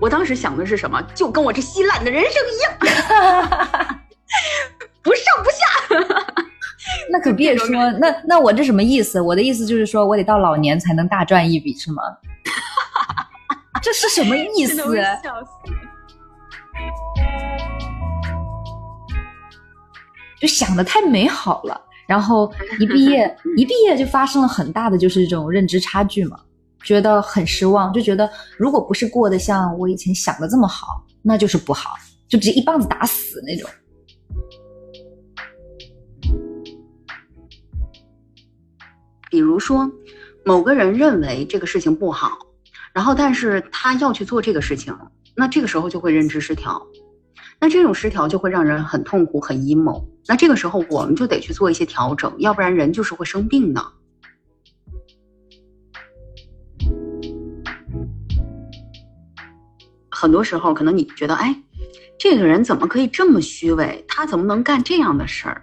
我当时想的是什么？就跟我这稀烂的人生一样，不上不下。那可别说，那那我这什么意思？我的意思就是说我得到老年才能大赚一笔，是吗？这是什么意思？就想的太美好了，然后一毕业 一毕业就发生了很大的就是这种认知差距嘛。觉得很失望，就觉得如果不是过得像我以前想的这么好，那就是不好，就直接一棒子打死那种。比如说，某个人认为这个事情不好，然后但是他要去做这个事情，那这个时候就会认知失调，那这种失调就会让人很痛苦、很 emo。那这个时候我们就得去做一些调整，要不然人就是会生病的。很多时候，可能你觉得，哎，这个人怎么可以这么虚伪？他怎么能干这样的事儿？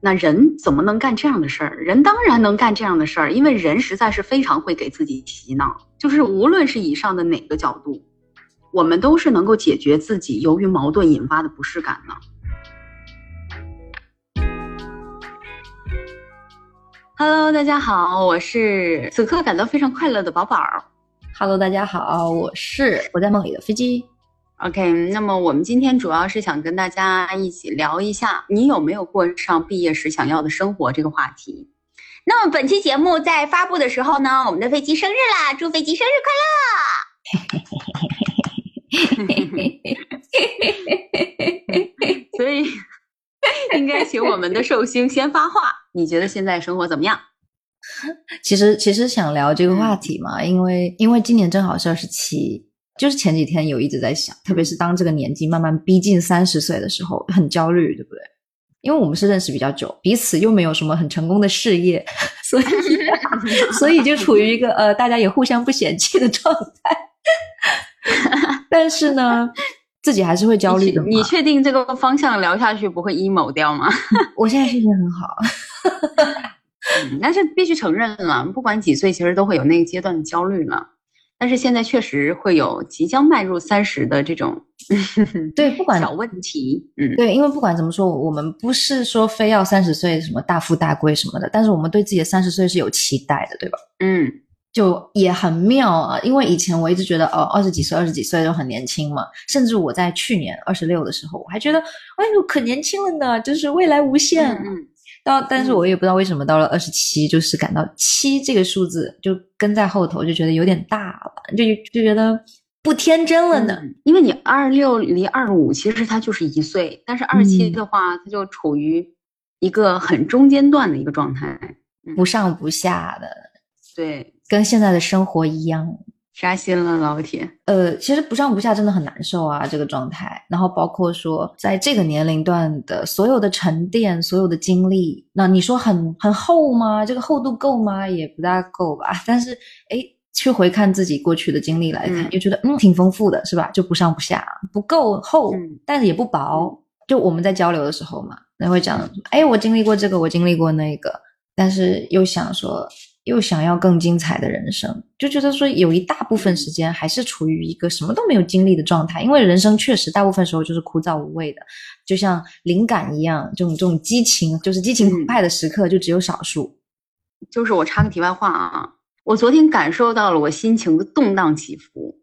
那人怎么能干这样的事儿？人当然能干这样的事儿，因为人实在是非常会给自己洗脑。就是无论是以上的哪个角度，我们都是能够解决自己由于矛盾引发的不适感的。Hello，大家好，我是此刻感到非常快乐的宝宝。Hello，大家好，我是我在梦里的飞机。OK，那么我们今天主要是想跟大家一起聊一下，你有没有过上毕业时想要的生活这个话题。那么本期节目在发布的时候呢，我们的飞机生日啦，祝飞机生日快乐！所以应该请我们的寿星先发话，你觉得现在生活怎么样？其实其实想聊这个话题嘛，因为因为今年正好是二十七，就是前几天有一直在想，特别是当这个年纪慢慢逼近三十岁的时候，很焦虑，对不对？因为我们是认识比较久，彼此又没有什么很成功的事业，所以 所以就处于一个呃大家也互相不嫌弃的状态。但是呢，自己还是会焦虑的。你确定这个方向聊下去不会 emo 掉吗？我现在心情很好。嗯，但是必须承认了，不管几岁，其实都会有那个阶段的焦虑了。但是现在确实会有即将迈入三十的这种，对，不管 小问题，嗯，对，因为不管怎么说，我们不是说非要三十岁什么大富大贵什么的，但是我们对自己的三十岁是有期待的，对吧？嗯，就也很妙啊，因为以前我一直觉得哦，二十几岁、二十几岁就很年轻嘛，甚至我在去年二十六的时候，我还觉得哎呦可年轻了呢，就是未来无限。嗯。到，但是我也不知道为什么到了二十七，就是感到七这个数字就跟在后头，就觉得有点大了，就就觉得不天真了呢。因为你二六离二五其实它就是一岁，但是二七的话，它就处于一个很中间段的一个状态，不上不下的，对，跟现在的生活一样。扎心了，老铁。呃，其实不上不下真的很难受啊，这个状态。然后包括说，在这个年龄段的所有的沉淀、所有的经历，那你说很很厚吗？这个厚度够吗？也不大够吧。但是，哎，去回看自己过去的经历来看，又觉得嗯挺丰富的，是吧？就不上不下，不够厚，但是也不薄。就我们在交流的时候嘛，那会讲，哎，我经历过这个，我经历过那个，但是又想说。又想要更精彩的人生，就觉得说有一大部分时间还是处于一个什么都没有经历的状态，因为人生确实大部分时候就是枯燥无味的，就像灵感一样，这种这种激情，就是激情澎湃的时刻就只有少数。就是我插个题外话啊，我昨天感受到了我心情的动荡起伏，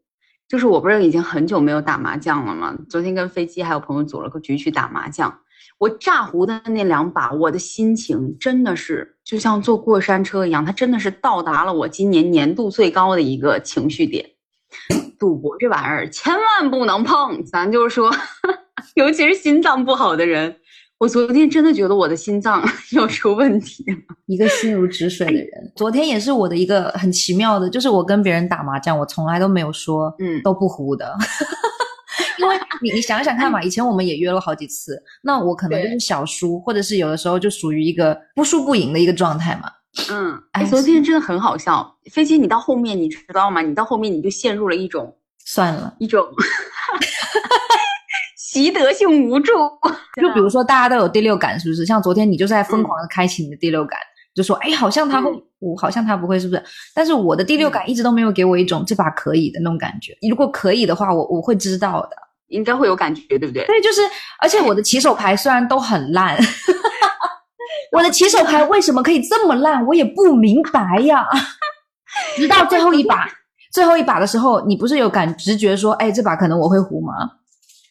就是我不是已经很久没有打麻将了吗？昨天跟飞机还有朋友组了个局去打麻将。我炸胡的那两把，我的心情真的是就像坐过山车一样，它真的是到达了我今年年度最高的一个情绪点。赌博这玩意儿千万不能碰，咱就是说，尤其是心脏不好的人，我昨天真的觉得我的心脏 要出问题了。一个心如止水的人，昨天也是我的一个很奇妙的，就是我跟别人打麻将，我从来都没有说嗯都不胡的。因为你你想想看嘛，以前我们也约了好几次，那我可能就是小输，或者是有的时候就属于一个不输不赢的一个状态嘛。嗯，哎，昨天真的很好笑。飞机，你到后面你知道吗？你到后面你就陷入了一种算了，一种 习得性无助。就比如说，大家都有第六感，是不是？像昨天你就在疯狂的开启你的第六感，就说，哎，好像他会我，好像他不会，是不是？但是我的第六感一直都没有给我一种这把可以的那种感觉。如果可以的话，我我会知道的，应该会有感觉，对不对？对，就是，而且我的起手牌虽然都很烂，我的起手牌为什么可以这么烂，我也不明白呀。直到最后一把，最后一把的时候，你不是有感直觉说，哎，这把可能我会胡吗？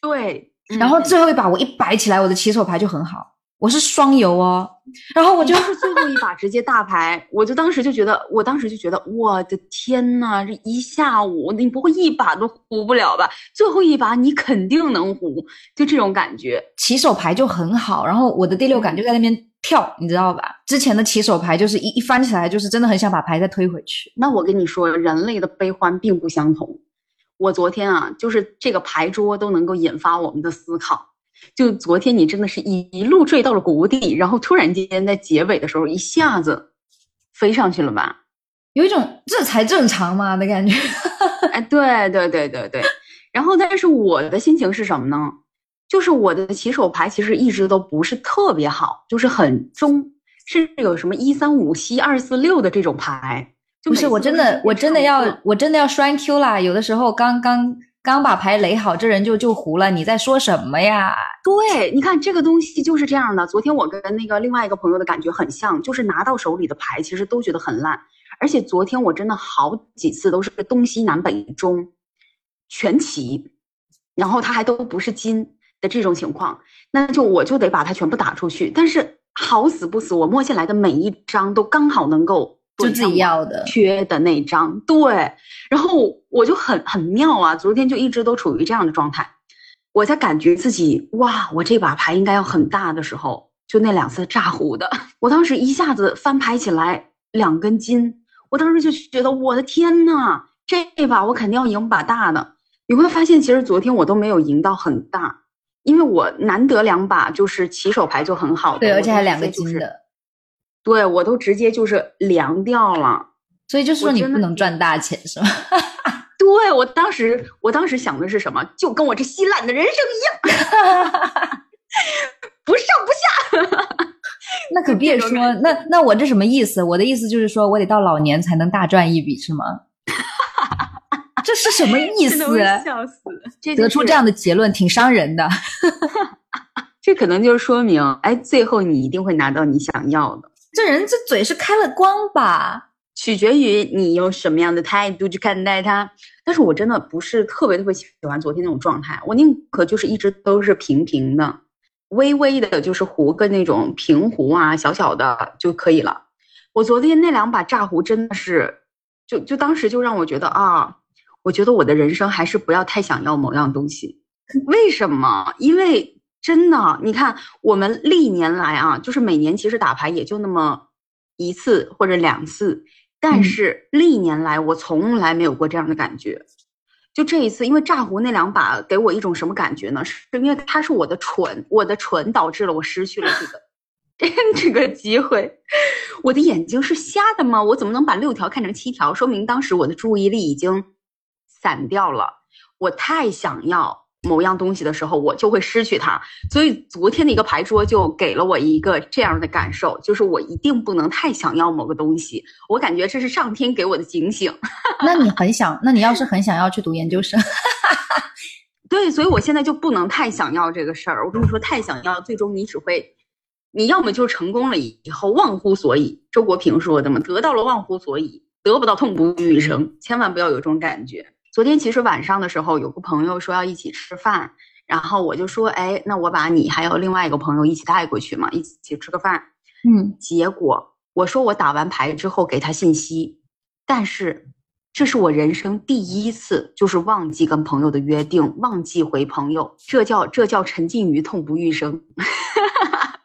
对。然后最后一把我一摆起来，我的起手牌就很好，我是双游哦。然后我就是最后一把直接大牌，我就当时就觉得，我当时就觉得，我的天呐，这一下午你不会一把都胡不了吧？最后一把你肯定能胡，就这种感觉，起手牌就很好。然后我的第六感就在那边跳，你知道吧？之前的起手牌就是一一翻起来，就是真的很想把牌再推回去。那我跟你说，人类的悲欢并不相同。我昨天啊，就是这个牌桌都能够引发我们的思考。就昨天你真的是一一路坠到了谷底，然后突然间在结尾的时候一下子飞上去了吧？有一种这才正常嘛的感觉。哎，对对对对对。然后，但是我的心情是什么呢？就是我的起手牌其实一直都不是特别好，就是很中，甚至有什么一三五七二四六的这种牌。不是我真的，我真的要，我真的要栓 Q 啦！有的时候刚刚刚把牌垒好，这人就就糊了。你在说什么呀？对，你看这个东西就是这样的。昨天我跟那个另外一个朋友的感觉很像，就是拿到手里的牌其实都觉得很烂。而且昨天我真的好几次都是东西南北中全齐，然后它还都不是金的这种情况，那就我就得把它全部打出去。但是好死不死，我摸下来的每一张都刚好能够。就自己要的。缺的那张，对，然后我就很很妙啊，昨天就一直都处于这样的状态，我在感觉自己哇，我这把牌应该要很大的时候，就那两次炸胡的，我当时一下子翻牌起来两根筋，我当时就觉得我的天呐，这把我肯定要赢把大的。你会发现，其实昨天我都没有赢到很大，因为我难得两把就是起手牌就很好的，对，而且还两个金的。对我都直接就是凉掉了，所以就是说你不能赚大钱是吗？对我当时，我当时想的是什么？就跟我这稀烂的人生一样，不上不下。那可别说，那那我这什么意思？我的意思就是说我得到老年才能大赚一笔是吗？这是什么意 思？笑死了！得出这样的结论挺伤人的。这可能就是说明，哎，最后你一定会拿到你想要的。这人这嘴是开了光吧？取决于你用什么样的态度去看待他。但是我真的不是特别特别喜欢昨天那种状态，我宁可就是一直都是平平的，微微的，就是糊个那种平糊啊，小小的就可以了。我昨天那两把炸胡真的是，就就当时就让我觉得啊，我觉得我的人生还是不要太想要某样东西。为什么？因为。真的，你看我们历年来啊，就是每年其实打牌也就那么一次或者两次，但是历年来我从来没有过这样的感觉。就这一次，因为炸胡那两把给我一种什么感觉呢？是因为它是我的蠢，我的蠢导致了我失去了这个 这个机会。我的眼睛是瞎的吗？我怎么能把六条看成七条？说明当时我的注意力已经散掉了。我太想要。某样东西的时候，我就会失去它。所以昨天的一个牌桌就给了我一个这样的感受，就是我一定不能太想要某个东西。我感觉这是上天给我的警醒。那你很想，那你要是很想要去读研究生，对，所以我现在就不能太想要这个事儿。我跟你说，太想要，最终你只会，你要么就成功了以后忘乎所以。周国平说的嘛，得到了忘乎所以，得不到痛不欲生。千万不要有这种感觉。昨天其实晚上的时候，有个朋友说要一起吃饭，然后我就说，哎，那我把你还有另外一个朋友一起带过去嘛，一起吃个饭。嗯，结果我说我打完牌之后给他信息，但是这是我人生第一次，就是忘记跟朋友的约定，忘记回朋友，这叫这叫沉浸于痛不欲生。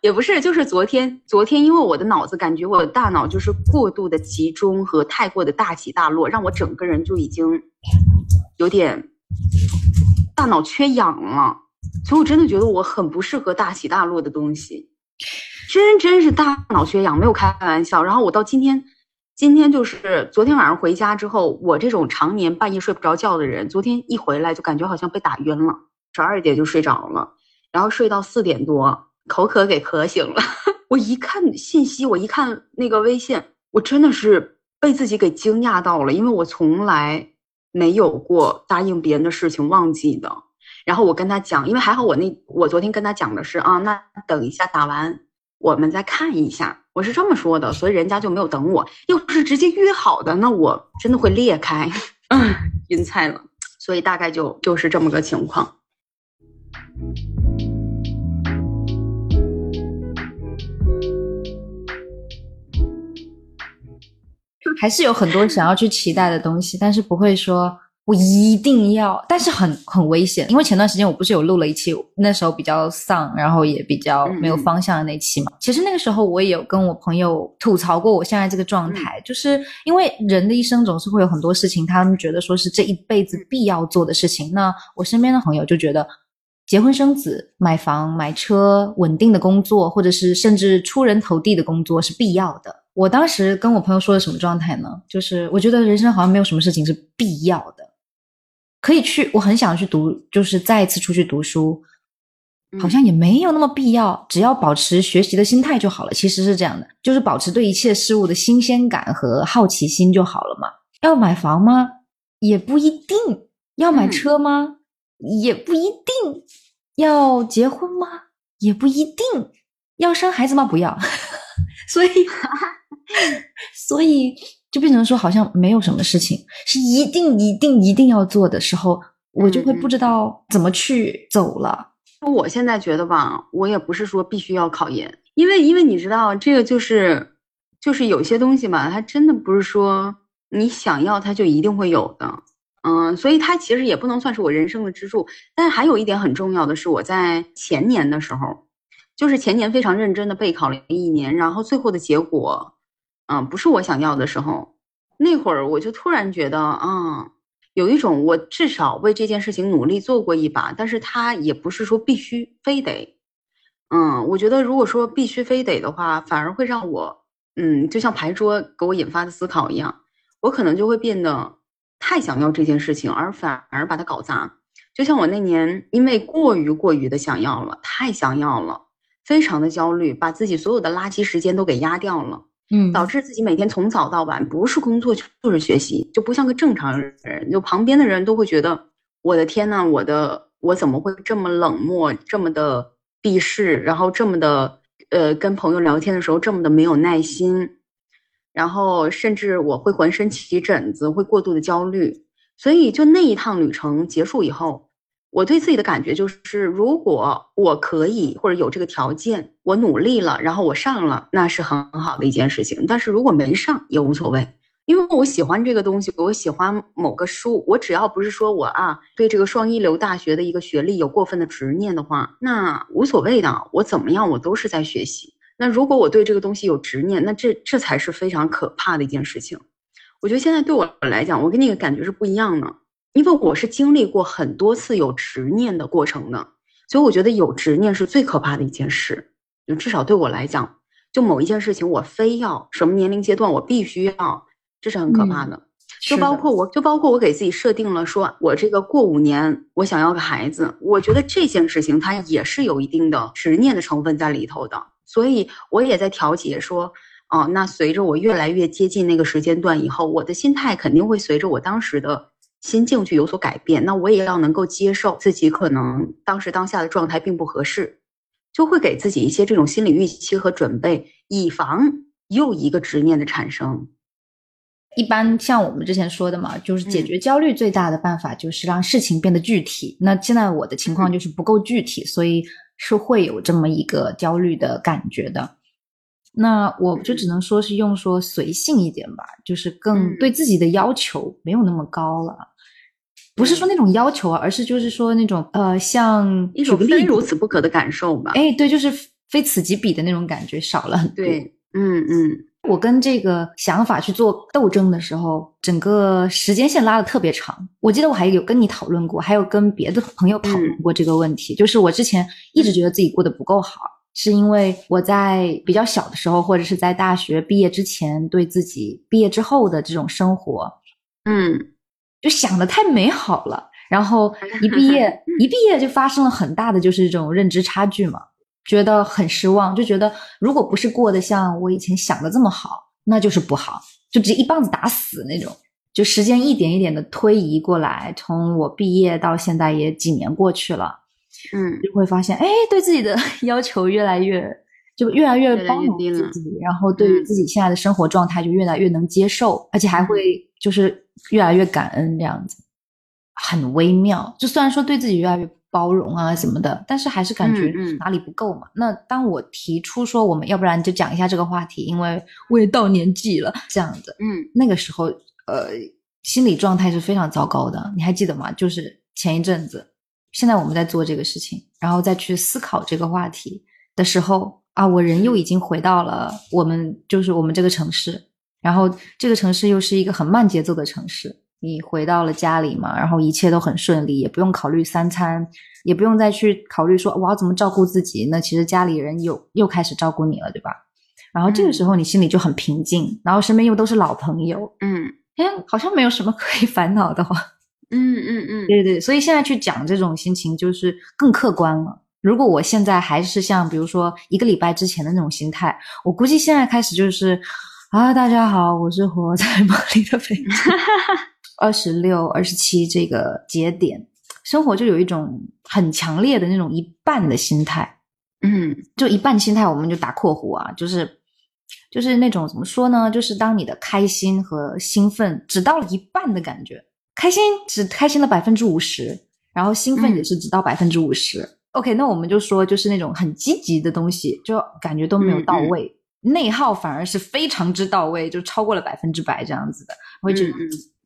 也不是，就是昨天，昨天因为我的脑子感觉我的大脑就是过度的集中和太过的大起大落，让我整个人就已经有点大脑缺氧了，所以我真的觉得我很不适合大起大落的东西，真真是大脑缺氧，没有开玩笑。然后我到今天，今天就是昨天晚上回家之后，我这种常年半夜睡不着觉的人，昨天一回来就感觉好像被打晕了。十二点就睡着了，然后睡到四点多，口渴给渴醒了。我一看信息，我一看那个微信，我真的是被自己给惊讶到了，因为我从来没有过答应别人的事情忘记的。然后我跟他讲，因为还好我那我昨天跟他讲的是啊，那等一下打完我们再看一下，我是这么说的，所以人家就没有等我。要是直接约好的，那我真的会裂开，嗯，晕菜了。所以大概就就是这么个情况。还是有很多想要去期待的东西，但是不会说。我一定要，但是很很危险，因为前段时间我不是有录了一期，那时候比较丧，然后也比较没有方向的那期嘛。其实那个时候我也有跟我朋友吐槽过我现在这个状态，就是因为人的一生总是会有很多事情，他们觉得说是这一辈子必要做的事情。那我身边的朋友就觉得，结婚生子、买房买车、稳定的工作，或者是甚至出人头地的工作是必要的。我当时跟我朋友说的什么状态呢？就是我觉得人生好像没有什么事情是必要的。可以去，我很想去读，就是再一次出去读书，好像也没有那么必要，只要保持学习的心态就好了。其实是这样的，就是保持对一切事物的新鲜感和好奇心就好了嘛。要买房吗？也不一定。要买车吗？也不一定。要结婚吗？也不一定。要生孩子吗？不要。所以，所以。就变成说，好像没有什么事情是一定、一定、一定要做的时候，我就会不知道怎么去走了。我现在觉得吧，我也不是说必须要考研，因为因为你知道，这个就是就是有些东西吧，它真的不是说你想要它就一定会有的。嗯，所以它其实也不能算是我人生的支柱。但是还有一点很重要的是，我在前年的时候，就是前年非常认真的备考了一年，然后最后的结果。嗯，不是我想要的时候，那会儿我就突然觉得，啊，有一种我至少为这件事情努力做过一把，但是它也不是说必须非得，嗯，我觉得如果说必须非得的话，反而会让我，嗯，就像牌桌给我引发的思考一样，我可能就会变得太想要这件事情，而反而把它搞砸。就像我那年因为过于过于的想要了，太想要了，非常的焦虑，把自己所有的垃圾时间都给压掉了。嗯，导致自己每天从早到晚不是工作就是学习，就不像个正常人。就旁边的人都会觉得，我的天呐，我的我怎么会这么冷漠，这么的避世，然后这么的呃跟朋友聊天的时候这么的没有耐心，然后甚至我会浑身起疹子，会过度的焦虑。所以就那一趟旅程结束以后。我对自己的感觉就是，如果我可以或者有这个条件，我努力了，然后我上了，那是很好的一件事情。但是如果没上也无所谓，因为我喜欢这个东西，我喜欢某个书，我只要不是说我啊对这个双一流大学的一个学历有过分的执念的话，那无所谓的。我怎么样，我都是在学习。那如果我对这个东西有执念，那这这才是非常可怕的一件事情。我觉得现在对我来讲，我跟那个感觉是不一样的。因为我是经历过很多次有执念的过程的，所以我觉得有执念是最可怕的一件事。就至少对我来讲，就某一件事情，我非要什么年龄阶段我必须要，这是很可怕的。就包括我，就包括我给自己设定了，说我这个过五年我想要个孩子，我觉得这件事情它也是有一定的执念的成分在里头的。所以我也在调节说，哦，那随着我越来越接近那个时间段以后，我的心态肯定会随着我当时的。心境去有所改变，那我也要能够接受自己可能当时当下的状态并不合适，就会给自己一些这种心理预期和准备，以防又一个执念的产生。一般像我们之前说的嘛，就是解决焦虑最大的办法就是让事情变得具体。那现在我的情况就是不够具体，所以是会有这么一个焦虑的感觉的。那我就只能说是用说随性一点吧，就是更对自己的要求没有那么高了。不是说那种要求啊，而是就是说那种呃，像一种非如此不可的感受吧。哎，对，就是非此即彼的那种感觉少了很多。对，嗯嗯。我跟这个想法去做斗争的时候，整个时间线拉的特别长。我记得我还有跟你讨论过，还有跟别的朋友讨论过这个问题。就是我之前一直觉得自己过得不够好，是因为我在比较小的时候，或者是在大学毕业之前，对自己毕业之后的这种生活，嗯。就想的太美好了，然后 一毕业，一毕业就发生了很大的就是这种认知差距嘛，觉得很失望，就觉得如果不是过得像我以前想的这么好，那就是不好，就直接一棒子打死那种。就时间一点一点的推移过来，从我毕业到现在也几年过去了，嗯，就会发现，哎，对自己的 要求越来越，就越来越包容自己，然后。对于自己现在的生活状态就越来越能接受，而且还会就是越来越感恩这样子，很微妙。就虽然说对自己越来越包容啊什么的，但是还是感觉哪里不够嘛。那当我提出说我们要不然就讲一下这个话题，因为我也到年纪了，这样子，嗯，那个时候。呃，心理状态是非常糟糕的，你还记得吗？就是前一阵子，现在我们在做这个事情，然后再去思考这个话题的时候啊，我人又已经回到了我们就是我们这个城市，然后这个城市又是一个很慢节奏的城市，你回到了家里嘛，然后一切都很顺利，也不用考虑三餐，也不用再去考虑说我要怎么照顾自己，那其实家里人又又开始照顾你了，对吧？然后这个时候你心里就很平静，然后身边又都是老朋友，嗯。哎，好像没有什么可以烦恼的话。嗯嗯嗯，对对，所以现在去讲这种心情就是更客观了。如果我现在还是像比如说一个礼拜之前的那种心态，我估计现在开始就是啊，大家好，我是活在梦里的飞机。二十六、二十七这个节点，生活就有一种很强烈的那种一半的心态。嗯，就一半心态，我们就打括弧啊，就是。就是那种怎么说呢？就是当你的开心和兴奋只到了一半的感觉，开心只开心了百分之五十，然后兴奋也是只到百分之五十。OK，那我们就说，就是那种很积极的东西，就感觉都没有到位，内耗反而是非常之到位，就超过了百分之百这样子的。会觉得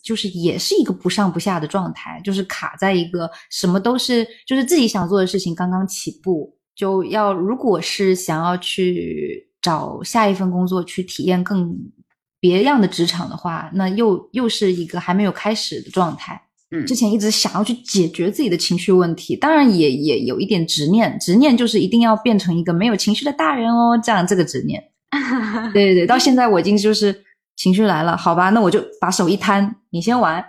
就是也是一个不上不下的状态，就是卡在一个什么都是，就是自己想做的事情刚刚起步，就要如果是想要去。找下一份工作去体验更别样的职场的话，那又又是一个还没有开始的状态。嗯，之前一直想要去解决自己的情绪问题，当然也也有一点执念，执念就是一定要变成一个没有情绪的大人哦，这样这个执念。对对对，到现在我已经就是情绪来了，好吧，那我就把手一摊，你先玩。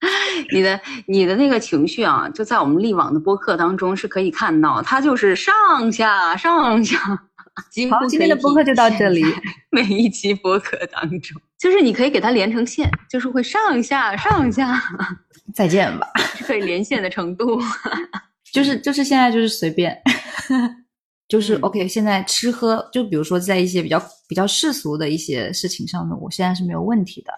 你的你的那个情绪啊，就在我们历往的播客当中是可以看到，它就是上下上下。好，今天的播客就到这里。每一期播客当中，就是你可以给它连成线，就是会上下上下。再见吧，可以连线的程度。就是就是现在就是随便，就是 OK。现在吃喝，就比如说在一些比较比较世俗的一些事情上呢，我现在是没有问题的，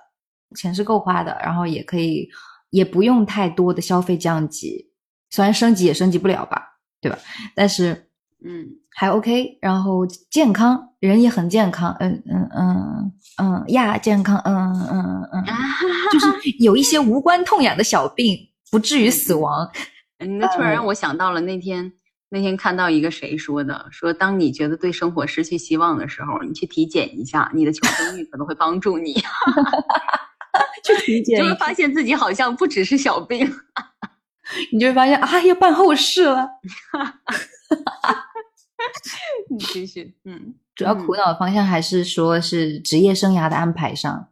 钱是够花的，然后也可以也不用太多的消费降级，虽然升级也升级不了吧，对吧？但是。嗯，还 OK，然后健康，人也很健康，嗯嗯嗯嗯亚健康，嗯嗯嗯，就是有一些无关痛痒的小病，不至于死亡。那突然让我想到了那天那天看到一个谁说的，说当你觉得对生活失去希望的时候，你去体检一下，你的求生欲可能会帮助你。去体检，就会发现自己好像不只是小病，你就会发现啊，要办后事了。你继续，嗯，主要苦恼的方向还是说是职业生涯的安排上，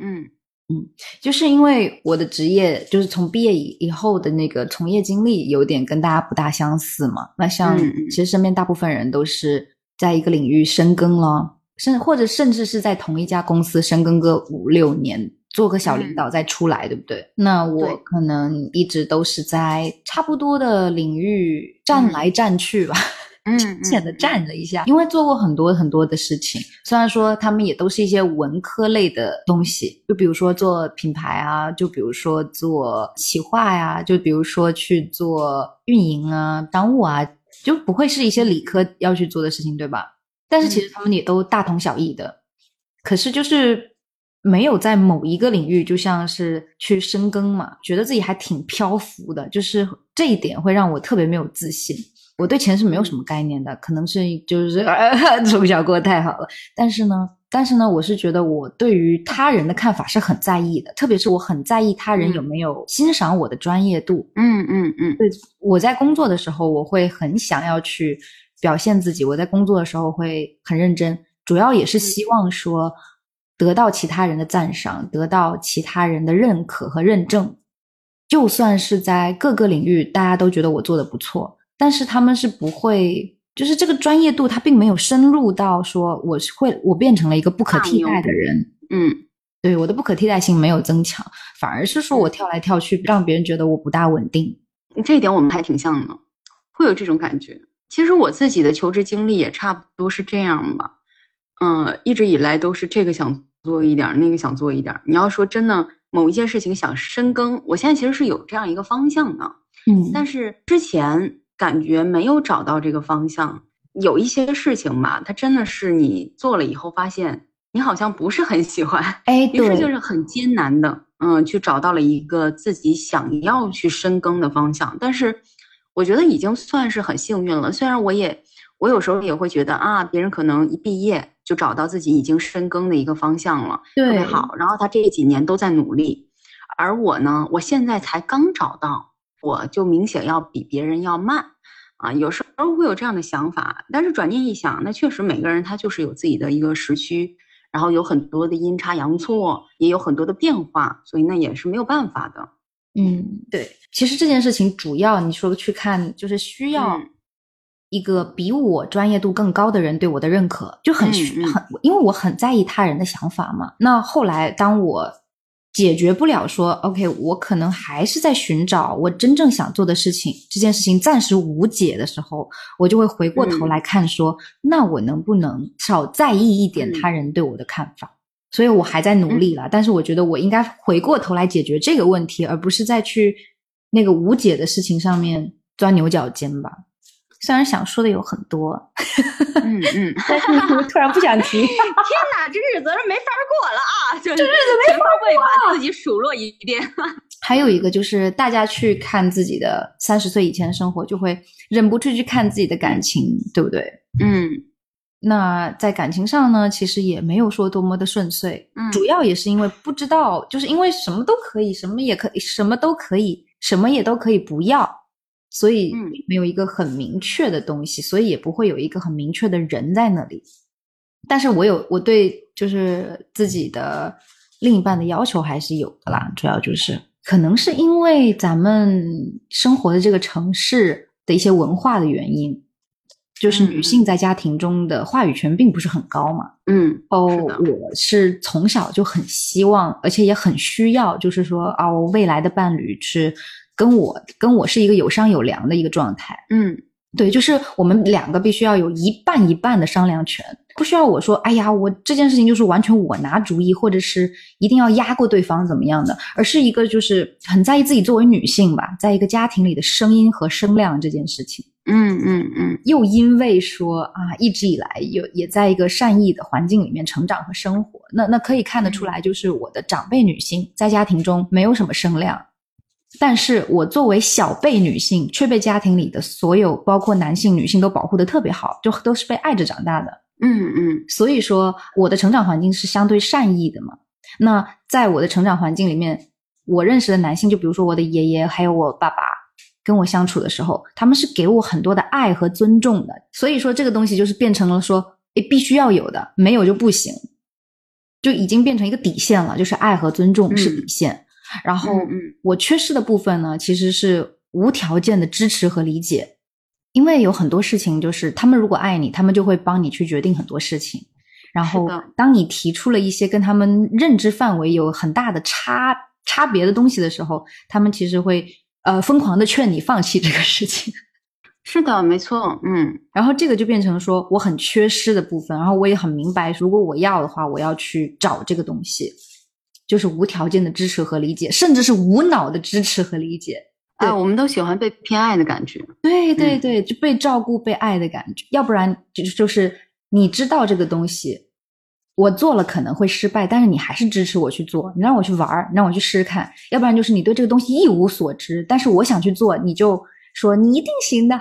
嗯嗯，就是因为我的职业就是从毕业以以后的那个从业经历有点跟大家不大相似嘛。那像其实身边大部分人都是在一个领域深耕了，甚或者甚至是在同一家公司深耕个五六年，做个小领导再出来，对不对？那我可能一直都是在差不多的领域站来站去吧。嗯，浅的站了一下，因为做过很多很多的事情，虽然说他们也都是一些文科类的东西，就比如说做品牌啊，就比如说做企划呀，就比如说去做运营啊、商务啊，就不会是一些理科要去做的事情，对吧？但是其实他们也都大同小异的，可是就是没有在某一个领域，就像是去深耕嘛，觉得自己还挺漂浮的，就是这一点会让我特别没有自信。我对钱是没有什么概念的，可能是就是 从小过得太好了。但是呢，但是呢，我是觉得我对于他人的看法是很在意的，特别是我很在意他人有没有欣赏我的专业度。嗯嗯嗯，对，我在工作的时候，我会很想要去表现自己。我在工作的时候会很认真，主要也是希望说得到其他人的赞赏，得到其他人的认可和认证。就算是在各个领域大家都觉得我做的不错，但是他们是不会，就是这个专业度他并没有深入到说我是会我变成了一个不可替代的人。嗯，对，我的不可替代性没有增强，反而是说我跳来跳去，让别人觉得我不大稳定。这一点我们还挺像的，会有这种感觉。其实我自己的求职经历也差不多是这样吧。嗯，一直以来都是这个想做一点，那个想做一点。你要说真的，某一件事情想深耕，我现在其实是有这样一个方向的。嗯，但是之前感觉没有找到这个方向，有一些事情吧，它真的是你做了以后发现你好像不是很喜欢，哎，于是就是很艰难的，嗯，去找到了一个自己想要去深耕的方向。但是我觉得已经算是很幸运了。虽然我也，我有时候也会觉得啊，别人可能一毕业。就找到自己已经深耕的一个方向了，特别好。然后他这几年都在努力，而我呢，我现在才刚找到，我就明显要比别人要慢啊。有时候会有这样的想法，但是转念一想，那确实每个人他就是有自己的一个时区，然后有很多的阴差阳错，也有很多的变化，所以那也是没有办法的。嗯，对。其实这件事情主要你说去看，就是需要。一个比我专业度更高的人对我的认可就很很，因为我很在意他人的想法嘛。那后来当我解决不了说，OK，我可能还是在寻找我真正想做的事情，这件事情暂时无解的时候，我就会回过头来看说，那我能不能少在意一点他人对我的看法？所以我还在努力了，但是我觉得我应该回过头来解决这个问题，而不是再去那个无解的事情上面钻牛角尖吧。虽然想说的有很多，嗯嗯，但 是 突然不想提。天哪，这日子是没法过了啊！这日子没法过，把自己数落一遍。还有一个就是，大家去看自己的三十岁以前的生活，就会忍不住去看自己的感情，对不对？嗯，那在感情上呢，其实也没有说多么的顺遂。嗯，主要也是因为不知道，就是因为什么都可以，什么也可以，什么都可以，什么也都可以不要。所以没有一个很明确的东西，所以也不会有一个很明确的人在那里。但是我有我对就是自己的另一半的要求还是有的啦，主要就是可能是因为咱们生活的这个城市的一些文化的原因，就是女性在家庭中的话语权并不是很高嘛。嗯，哦，我是从小就很希望，而且也很需要，就是说啊，我未来的伴侣是。跟我跟我是一个有商有量的一个状态，嗯，对，就是我们两个必须要有一半一半的商量权，不需要我说，哎呀，我这件事情就是完全我拿主意，或者是一定要压过对方怎么样的，而是一个就是很在意自己作为女性吧，在一个家庭里的声音和声量这件事情，嗯嗯嗯，又因为说啊，一直以来有也在一个善意的环境里面成长和生活，那那可以看得出来，就是我的长辈女性在家庭中没有什么声量。但是我作为小辈女性，却被家庭里的所有，包括男性、女性都保护的特别好，就都是被爱着长大的。嗯嗯，所以说我的成长环境是相对善意的嘛。那在我的成长环境里面，我认识的男性，就比如说我的爷爷，还有我爸爸，跟我相处的时候，他们是给我很多的爱和尊重的。所以说这个东西就是变成了说，诶，必须要有的，没有就不行，就已经变成一个底线了，就是爱和尊重是底线。然后，我缺失的部分呢，其实是无条件的支持和理解，因为有很多事情，就是他们如果爱你，他们就会帮你去决定很多事情。然后，当你提出了一些跟他们认知范围有很大的差差别的东西的时候，他们其实会呃疯狂的劝你放弃这个事情。是的，没错，嗯。然后这个就变成说我很缺失的部分，然后我也很明白，如果我要的话，我要去找这个东西。就是无条件的支持和理解，甚至是无脑的支持和理解。啊，我们都喜欢被偏爱的感觉。对对对，就被照顾、被爱的感觉。要不然就是就是你知道这个东西，我做了可能会失败，但是你还是支持我去做，你让我去玩儿，你让我去试试看。要不然就是你对这个东西一无所知，但是我想去做，你就说你一定行的。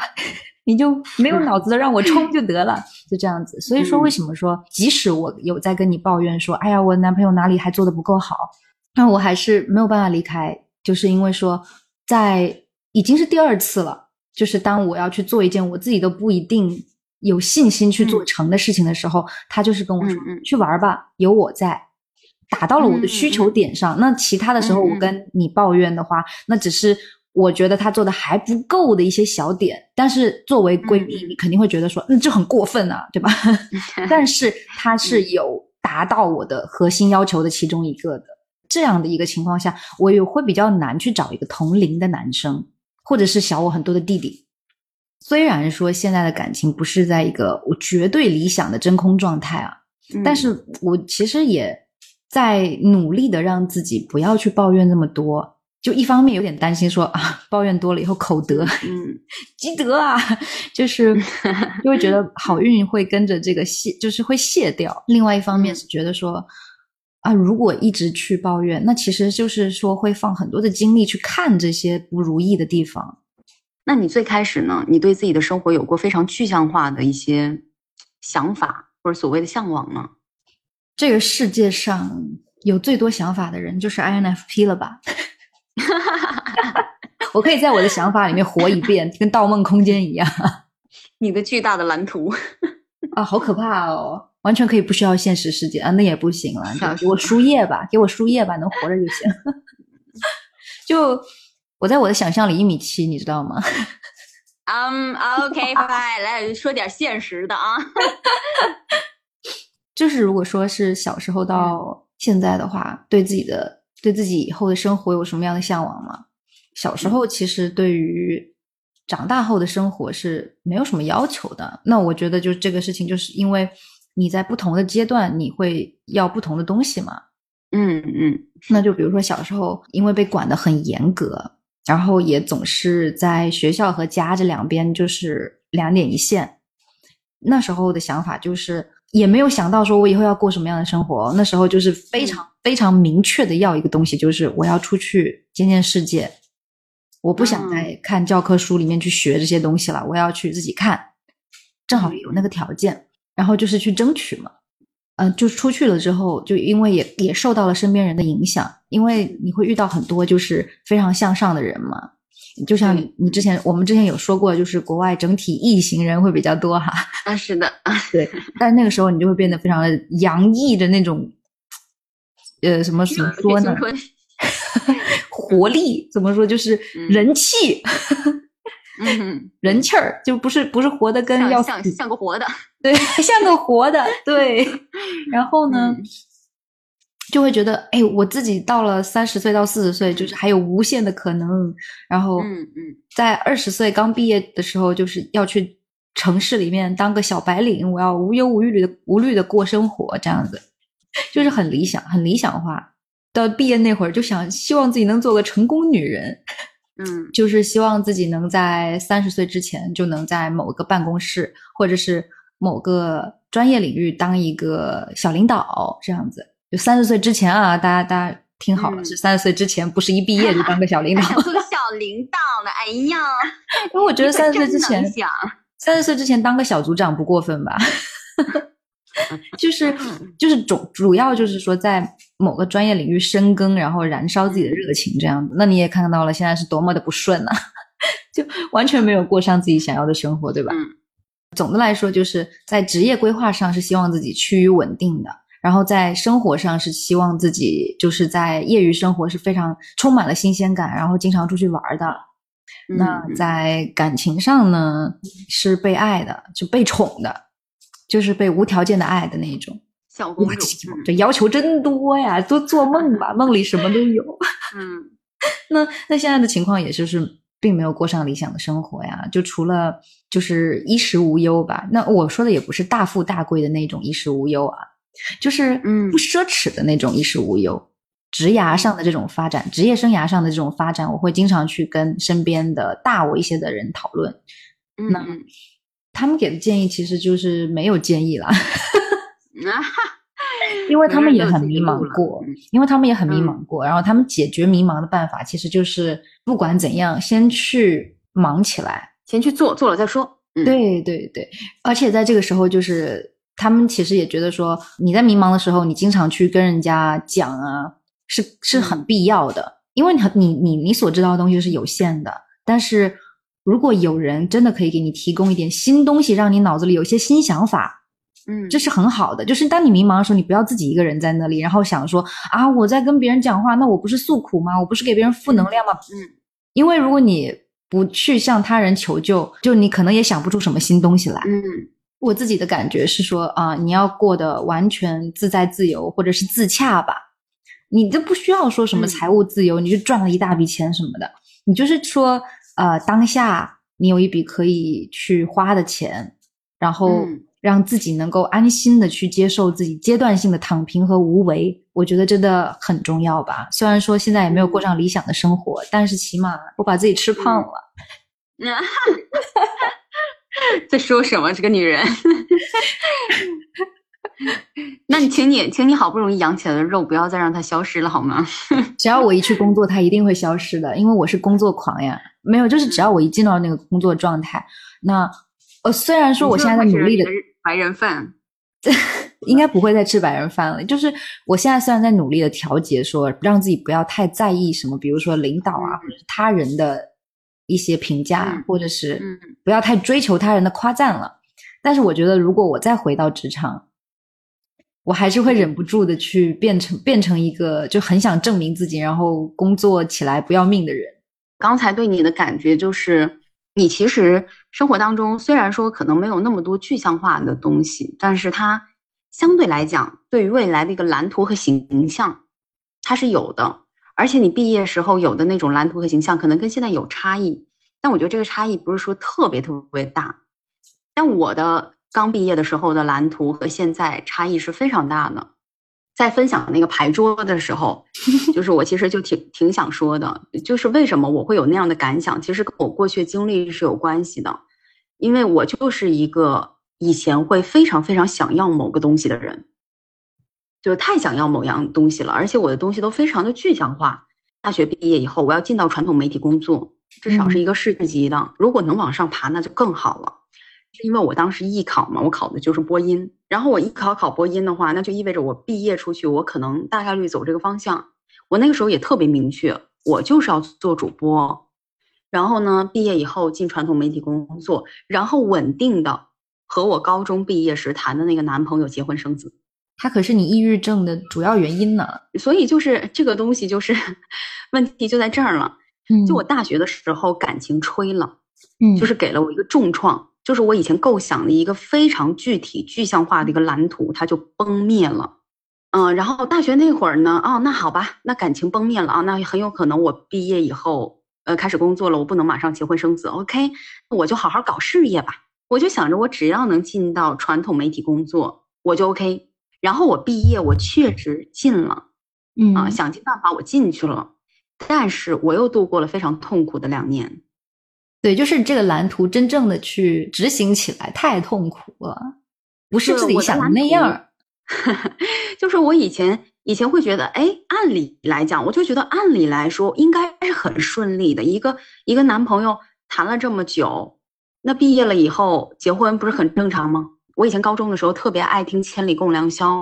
你就没有脑子的让我冲就得了，就这样子。所以说，为什么说即使我有在跟你抱怨说，哎呀，我男朋友哪里还做的不够好，那我还是没有办法离开，就是因为说，在已经是第二次了，就是当我要去做一件我自己都不一定有信心去做成的事情的时候，他就是跟我说，去玩吧，有我在。打到了我的需求点上。那其他的时候，我跟你抱怨的话，那只是我觉得他做的还不够的一些小点。但是作为闺蜜，你肯定会觉得说，嗯，这很过分啊，对吧？但是他是有达到我的核心要求的其中一个的。这样的一个情况下，我也会比较难去找一个同龄的男生，或者是小我很多的弟弟。虽然说现在的感情不是在一个我绝对理想的真空状态啊，但是我其实也在努力的让自己不要去抱怨那么多。就一方面有点担心说啊，抱怨多了以后口德，嗯，积德啊，就是 就会觉得好运会跟着这个卸，就是会卸掉。另外一方面是觉得说。啊，如果一直去抱怨，那其实就是说会放很多的精力去看这些不如意的地方。那你最开始呢？你对自己的生活有过非常具象化的一些想法或者所谓的向往吗？这个世界上有最多想法的人就是 INFP 了吧？我可以在我的想法里面活一遍，跟《盗梦空间》一样。你的巨大的蓝图 啊，好可怕哦！完全可以不需要现实世界啊，那也不行了。给我输液吧，给我输液吧，能活着就行。就我在我的想象里一米七，你知道吗？嗯，OK，拜拜。来说点现实的啊。就是如果说是小时候到现在的话，对自己的对自己以后的生活有什么样的向往吗？小时候其实对于长大后的生活是没有什么要求的。那我觉得就这个事情，就是因为。你在不同的阶段，你会要不同的东西嘛？嗯嗯，那就比如说小时候，因为被管得很严格，然后也总是在学校和家这两边就是两点一线。那时候的想法就是，也没有想到说我以后要过什么样的生活。那时候就是非常非常明确的要一个东西，就是我要出去见见世界。我不想再看教科书里面去学这些东西了，我要去自己看。正好有那个条件。然后就是去争取嘛，嗯，就出去了之后，就因为也也受到了身边人的影响，因为你会遇到很多就是非常向上的人嘛，就像你之前我们之前有说过，就是国外整体异型人会比较多哈，啊是的，对，但是那个时候你就会变得非常的洋溢的那种，呃，什么怎么说呢？活力怎么说？就是人气。嗯，人气 儿就不是不是活的跟要像像个活的，对，像个活的，对。然后呢，就会觉得，哎，我自己到了三十岁到四十岁，就是还有无限的可能。然后，嗯嗯，在二十岁刚毕业的时候，就是要去城市里面当个小白领，我要无忧无虑的无虑的过生活，这样子，就是很理想，很理想化。到毕业那会儿，就想希望自己能做个成功女人。嗯，就是希望自己能在三十岁之前就能在某个办公室或者是某个专业领域当一个小领导，这样子。就三十岁之前啊，大家大家听好了，是三十岁之前，不是一毕业就当个小领导。做个小领导呢？哎呀，因为我觉得三十岁之前，三十岁之前当个小组长不过分吧？就是就是主主要就是说在某个专业领域深耕，然后燃烧自己的热情这样子。那你也看到了，现在是多么的不顺啊，就完全没有过上自己想要的生活，对吧？嗯。总的来说，就是在职业规划上是希望自己趋于稳定的，然后在生活上是希望自己就是在业余生活是非常充满了新鲜感，然后经常出去玩的。那在感情上呢，是被爱的，就被宠的。就是被无条件的爱的那种小公主，这要求真多呀！都做梦吧，梦里什么都有。嗯，那那现在的情况也就是并没有过上理想的生活呀，就除了就是衣食无忧吧。那我说的也不是大富大贵的那种衣食无忧啊，就是嗯不奢侈的那种衣食无忧。职涯上的这种发展，职业生涯上的这种发展，我会经常去跟身边的大我一些的人讨论。那。他们给的建议其实就是没有建议了，因为他们也很迷茫过，因为他们也很迷茫过，然后他们解决迷茫的办法其实就是不管怎样，先去忙起来，先去做，做了再说。对对对，而且在这个时候，就是他们其实也觉得说，你在迷茫的时候，你经常去跟人家讲啊，是是很必要的，因为你你你你所知道的东西是有限的，但是。如果有人真的可以给你提供一点新东西，让你脑子里有些新想法，嗯，这是很好的。就是当你迷茫的时候，你不要自己一个人在那里，然后想说啊，我在跟别人讲话，那我不是诉苦吗？我不是给别人负能量吗？嗯，因为如果你不去向他人求救，就你可能也想不出什么新东西来。嗯我自己的感觉是说啊、你要过得完全自在自由，或者是自洽吧。你都不需要说什么嗯财务自由，你就赚了一大笔钱什么的。你就是说，呃，当下你有一笔可以去花的钱，然后嗯让自己能够安心的去接受自己阶段性的躺平和无为，我觉得真的很重要吧。虽然说现在也没有过上理想的生活，但是起码我把自己吃胖了。嗯，在说什么？这个女人。那你请你，请你好不容易养起来的肉，不要再让它消失了，好吗？只要我一去工作，它一定会消失的，因为我是工作狂呀。没有，就是只要我一进到那个工作状态，那呃，虽然说我现在在努力的，白人饭，应该不会再吃白人饭了。就是我现在虽然在努力的调节，说让自己不要太在意什么，比如说领导啊，嗯或者是他人的一些评价，嗯或者是嗯不要太追求他人的夸赞了。但是我觉得，如果我再回到职场，我还是会忍不住的去变成变成一个就很想证明自己，然后工作起来不要命的人。刚才对你的感觉就是，你其实生活当中虽然说可能没有那么多具象化的东西，但是它相对来讲，对于未来的一个蓝图和形象，它是有的。而且你毕业时候有的那种蓝图和形象，可能跟现在有差异，但我觉得这个差异不是说特别特别大。但我的刚毕业的时候的蓝图和现在差异是非常大的。在分享那个牌桌的时候，就是我其实就挺挺想说的，就是为什么我会有那样的感想，其实跟我过去经历是有关系的，因为我就是一个以前会非常非常想要某个东西的人，就是太想要某样东西了，而且我的东西都非常的具象化。大学毕业以后，我要进到传统媒体工作，至少是一个市级的，如果能往上爬，那就更好了。是因为我当时艺考嘛，我考的就是播音，然后我艺考考播音的话，那就意味着我毕业出去，我可能大概率走这个方向。我那个时候也特别明确，我就是要做主播。然后呢，毕业以后进传统媒体工作，然后稳定的和我高中毕业时谈的那个男朋友结婚生子。它可是你抑郁症的主要原因呢。所以就是这个东西，就是 问题就在这儿了。嗯就我大学的时候感情吹了。嗯，就是给了我一个重创，就是我以前构想的一个非常具体、具象化的一个蓝图，它就崩灭了。嗯，然后大学那会儿呢，哦，那好吧，那感情崩灭了啊，那很有可能我毕业以后，呃，开始工作了，我不能马上结婚生子，OK，我就好好搞事业吧。我就想着，我只要能进到传统媒体工作，我就 OK。然后我毕业，我确实进了嗯啊，想尽办法我进去了，但是我又度过了非常痛苦的两年。对，就是这个蓝图真正的去执行起来太痛苦了，不是对自己想的那样儿。就是我以前以前会觉得，哎，按理来讲，我就觉得按理来说应该是很顺利的。一个一个男朋友谈了这么久，那毕业了以后结婚不是很正常吗？我以前高中的时候特别爱听《千里共良宵》，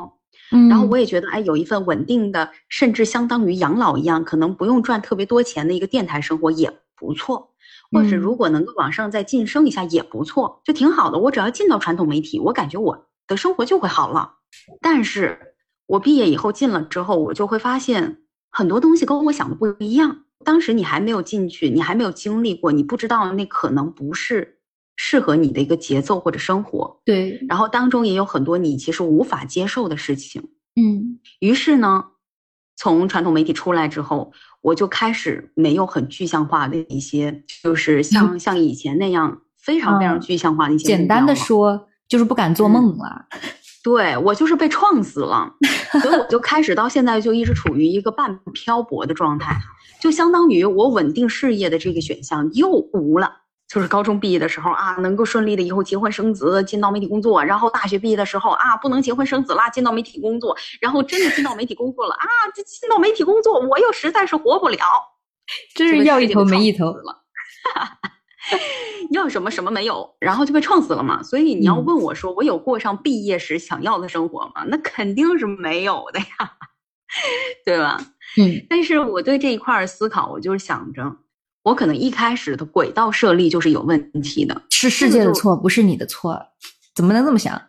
嗯，然后我也觉得，哎，有一份稳定的，甚至相当于养老一样，可能不用赚特别多钱的一个电台生活也不错。或者嗯如果能够往上再晋升一下也不错，就挺好的。我只要进到传统媒体，我感觉我的生活就会好了。但是我毕业以后进了之后，我就会发现很多东西跟我想的不一样。当时你还没有进去，你还没有经历过，你不知道那可能不是适合你的一个节奏或者生活。对，然后当中也有很多你其实无法接受的事情。嗯于是呢，从传统媒体出来之后，我就开始没有很具象化的一些，就是像 像以前那样非常非常嗯具象化的一些目简单的说，就是不敢做梦了。对我就是被创死了，所以我就开始到现在就一直处于一个半漂泊的状态，就相当于我稳定事业的这个选项又无了。就是高中毕业的时候啊，能够顺利的以后结婚生子，进到媒体工作；然后大学毕业的时候啊，不能结婚生子啦，进到媒体工作；然后真的进到媒体工作了啊，这进到媒体工作，我又实在是活不了，真是要一头没一头。了。要什么什么没有，然后就被撞死了嘛。所以你要嗯问我说，我有过上毕业时想要的生活吗？那肯定是没有的呀，对吧？嗯但是我对这一块儿思考，我就是想着，我可能一开始的轨道设立就是有问题的。是世界的错，不是你的错，怎么能这么想？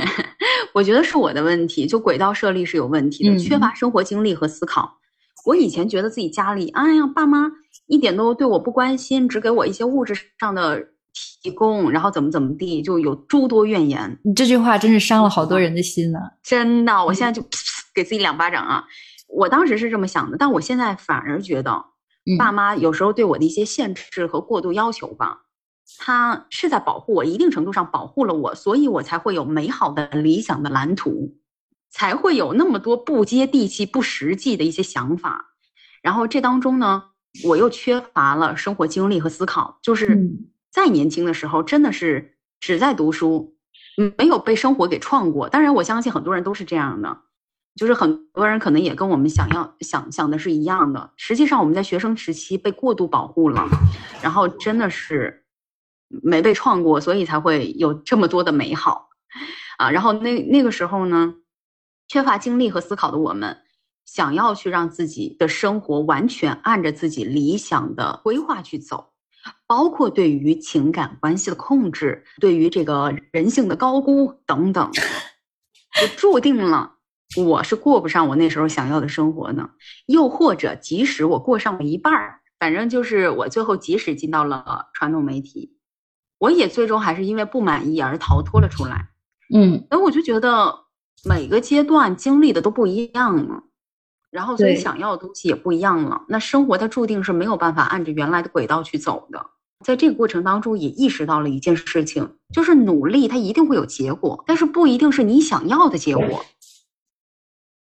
我觉得是我的问题，就轨道设立是有问题的，嗯缺乏生活经历和思考。我以前觉得自己家里，哎呀，爸妈一点都对我不关心，只给我一些物质上的提供，然后怎么怎么地，就有诸多怨言。你这句话真是伤了好多人的心呢、真的，我现在就 给自己两巴掌啊！我当时是这么想的，但我现在反而觉得，嗯爸妈有时候对我的一些限制和过度要求吧，他是在保护我，一定程度上保护了我，所以我才会有美好的理想的蓝图，才会有那么多不接地气、不实际的一些想法。然后这当中呢，我又缺乏了生活经历和思考，就是嗯在年轻的时候真的是只在读书，嗯，没有被生活给创过。当然，我相信很多人都是这样的，就是很多人可能也跟我们想要想想的是一样的。实际上，我们在学生时期被过度保护了，然后真的是没被创过，所以才会有这么多的美好啊。然后那那个时候呢，缺乏经历和思考的我们，想要去让自己的生活完全按着自己理想的规划去走。包括对于情感关系的控制，对于这个人性的高估等等，就注定了我是过不上我那时候想要的生活呢。又或者，即使我过上了一半儿，反正就是我最后即使进到了传统媒体，我也最终还是因为不满意而逃脱了出来。嗯，那我就觉得每个阶段经历的都不一样了，然后所以想要的东西也不一样了。那生活它注定是没有办法按着原来的轨道去走的。在这个过程当中，也意识到了一件事情，就是努力它一定会有结果，但是不一定是你想要的结果。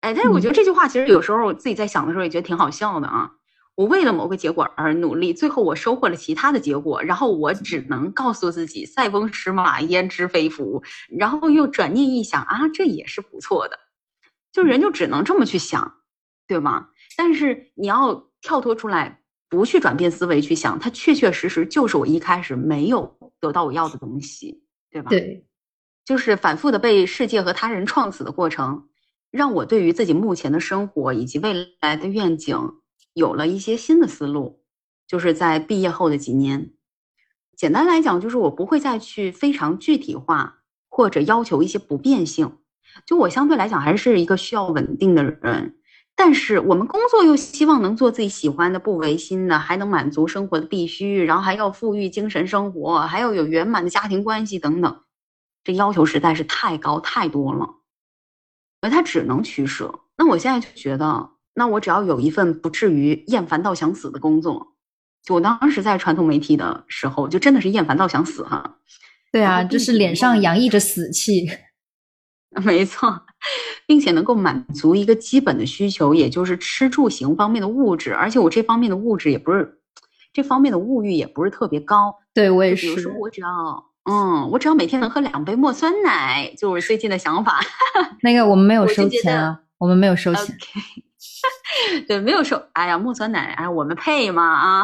哎，但是我觉得这句话其实有时候我自己在想的时候也觉得挺好笑的啊。我为了某个结果而努力，最后我收获了其他的结果，然后我只能告诉自己“塞翁失马，焉知非福”，然后又转念一想啊，这也是不错的，就人就只能这么去想，对吗？但是你要跳脱出来，不去转变思维去想，它确确实实就是我一开始没有得到我要的东西，对吧？，对，就是反复的被世界和他人创死的过程，让我对于自己目前的生活以及未来的愿景有了一些新的思路。就是在毕业后的几年，简单来讲，就是我不会再去非常具体化或者要求一些不变性。就我相对来讲还是一个需要稳定的人，但是我们工作又希望能做自己喜欢的、不违心的，还能满足生活的必须，然后还要富裕精神生活，还要有圆满的家庭关系等等。这要求实在是太高太多了，而他只能取舍。那我现在就觉得，那我只要有一份不至于厌烦到想死的工作，就我当时在传统媒体的时候，就真的是厌烦到想死哈。对啊，就是脸上洋溢着死气。没错，并且能够满足一个基本的需求，也就是吃住行方面的物质。而且我这方面的物质也不是，这方面的物欲也不是特别高。对我也是比如说，我只要，嗯，我只要每天能喝两杯墨酸奶，就是最近的想法。那个我们没有收钱啊，我们没有收钱。对，没有收。哎呀，墨酸奶，哎，我们配吗？啊，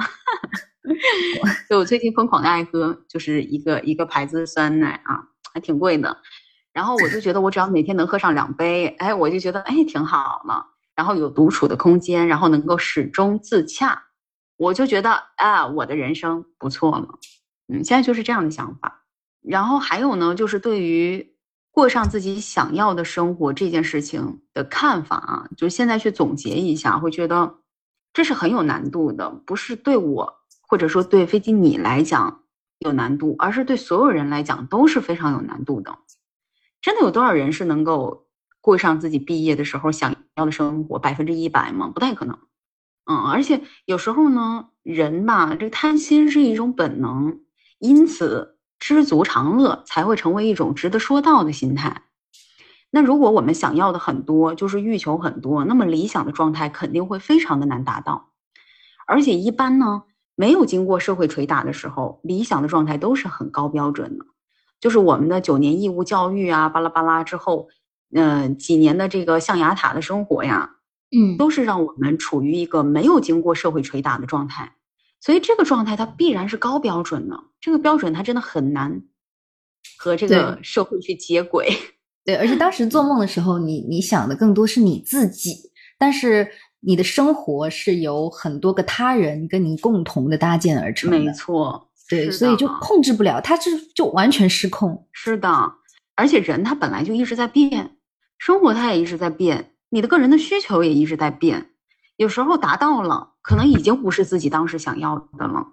就我最近疯狂的爱喝，就是一个一个牌子的酸奶啊，还挺贵的。然后我就觉得，我只要每天能喝上两杯，哎，我就觉得哎挺好了。然后有独处的空间，然后能够始终自洽，我就觉得啊，我的人生不错了。嗯，现在就是这样的想法。然后还有呢，就是对于过上自己想要的生活这件事情的看法啊，就现在去总结一下，会觉得这是很有难度的，不是对我或者说对飞机你来讲有难度，而是对所有人来讲都是非常有难度的。真的有多少人是能够过上自己毕业的时候想要的生活？百分之一百吗？不太可能。嗯，而且有时候呢，人吧，这个贪心是一种本能，因此知足常乐才会成为一种值得说道的心态。那如果我们想要的很多，就是欲求很多，那么理想的状态肯定会非常的难达到。而且一般呢，没有经过社会捶打的时候，理想的状态都是很高标准的。就是我们的九年义务教育啊，巴拉巴拉之后，嗯、几年的这个象牙塔的生活呀，嗯，都是让我们处于一个没有经过社会捶打的状态，所以这个状态它必然是高标准的。这个标准它真的很难和这个社会去接轨。对，而且当时做梦的时候，你你想的更多是你自己，但是你的生活是由很多个他人跟你共同的搭建而成没。错，对，所以就控制不了，它是就完全失控。是的。而且人他本来就一直在变，生活他也一直在变，你的个人的需求也一直在变，有时候达到了，可能已经不是自己当时想要的了。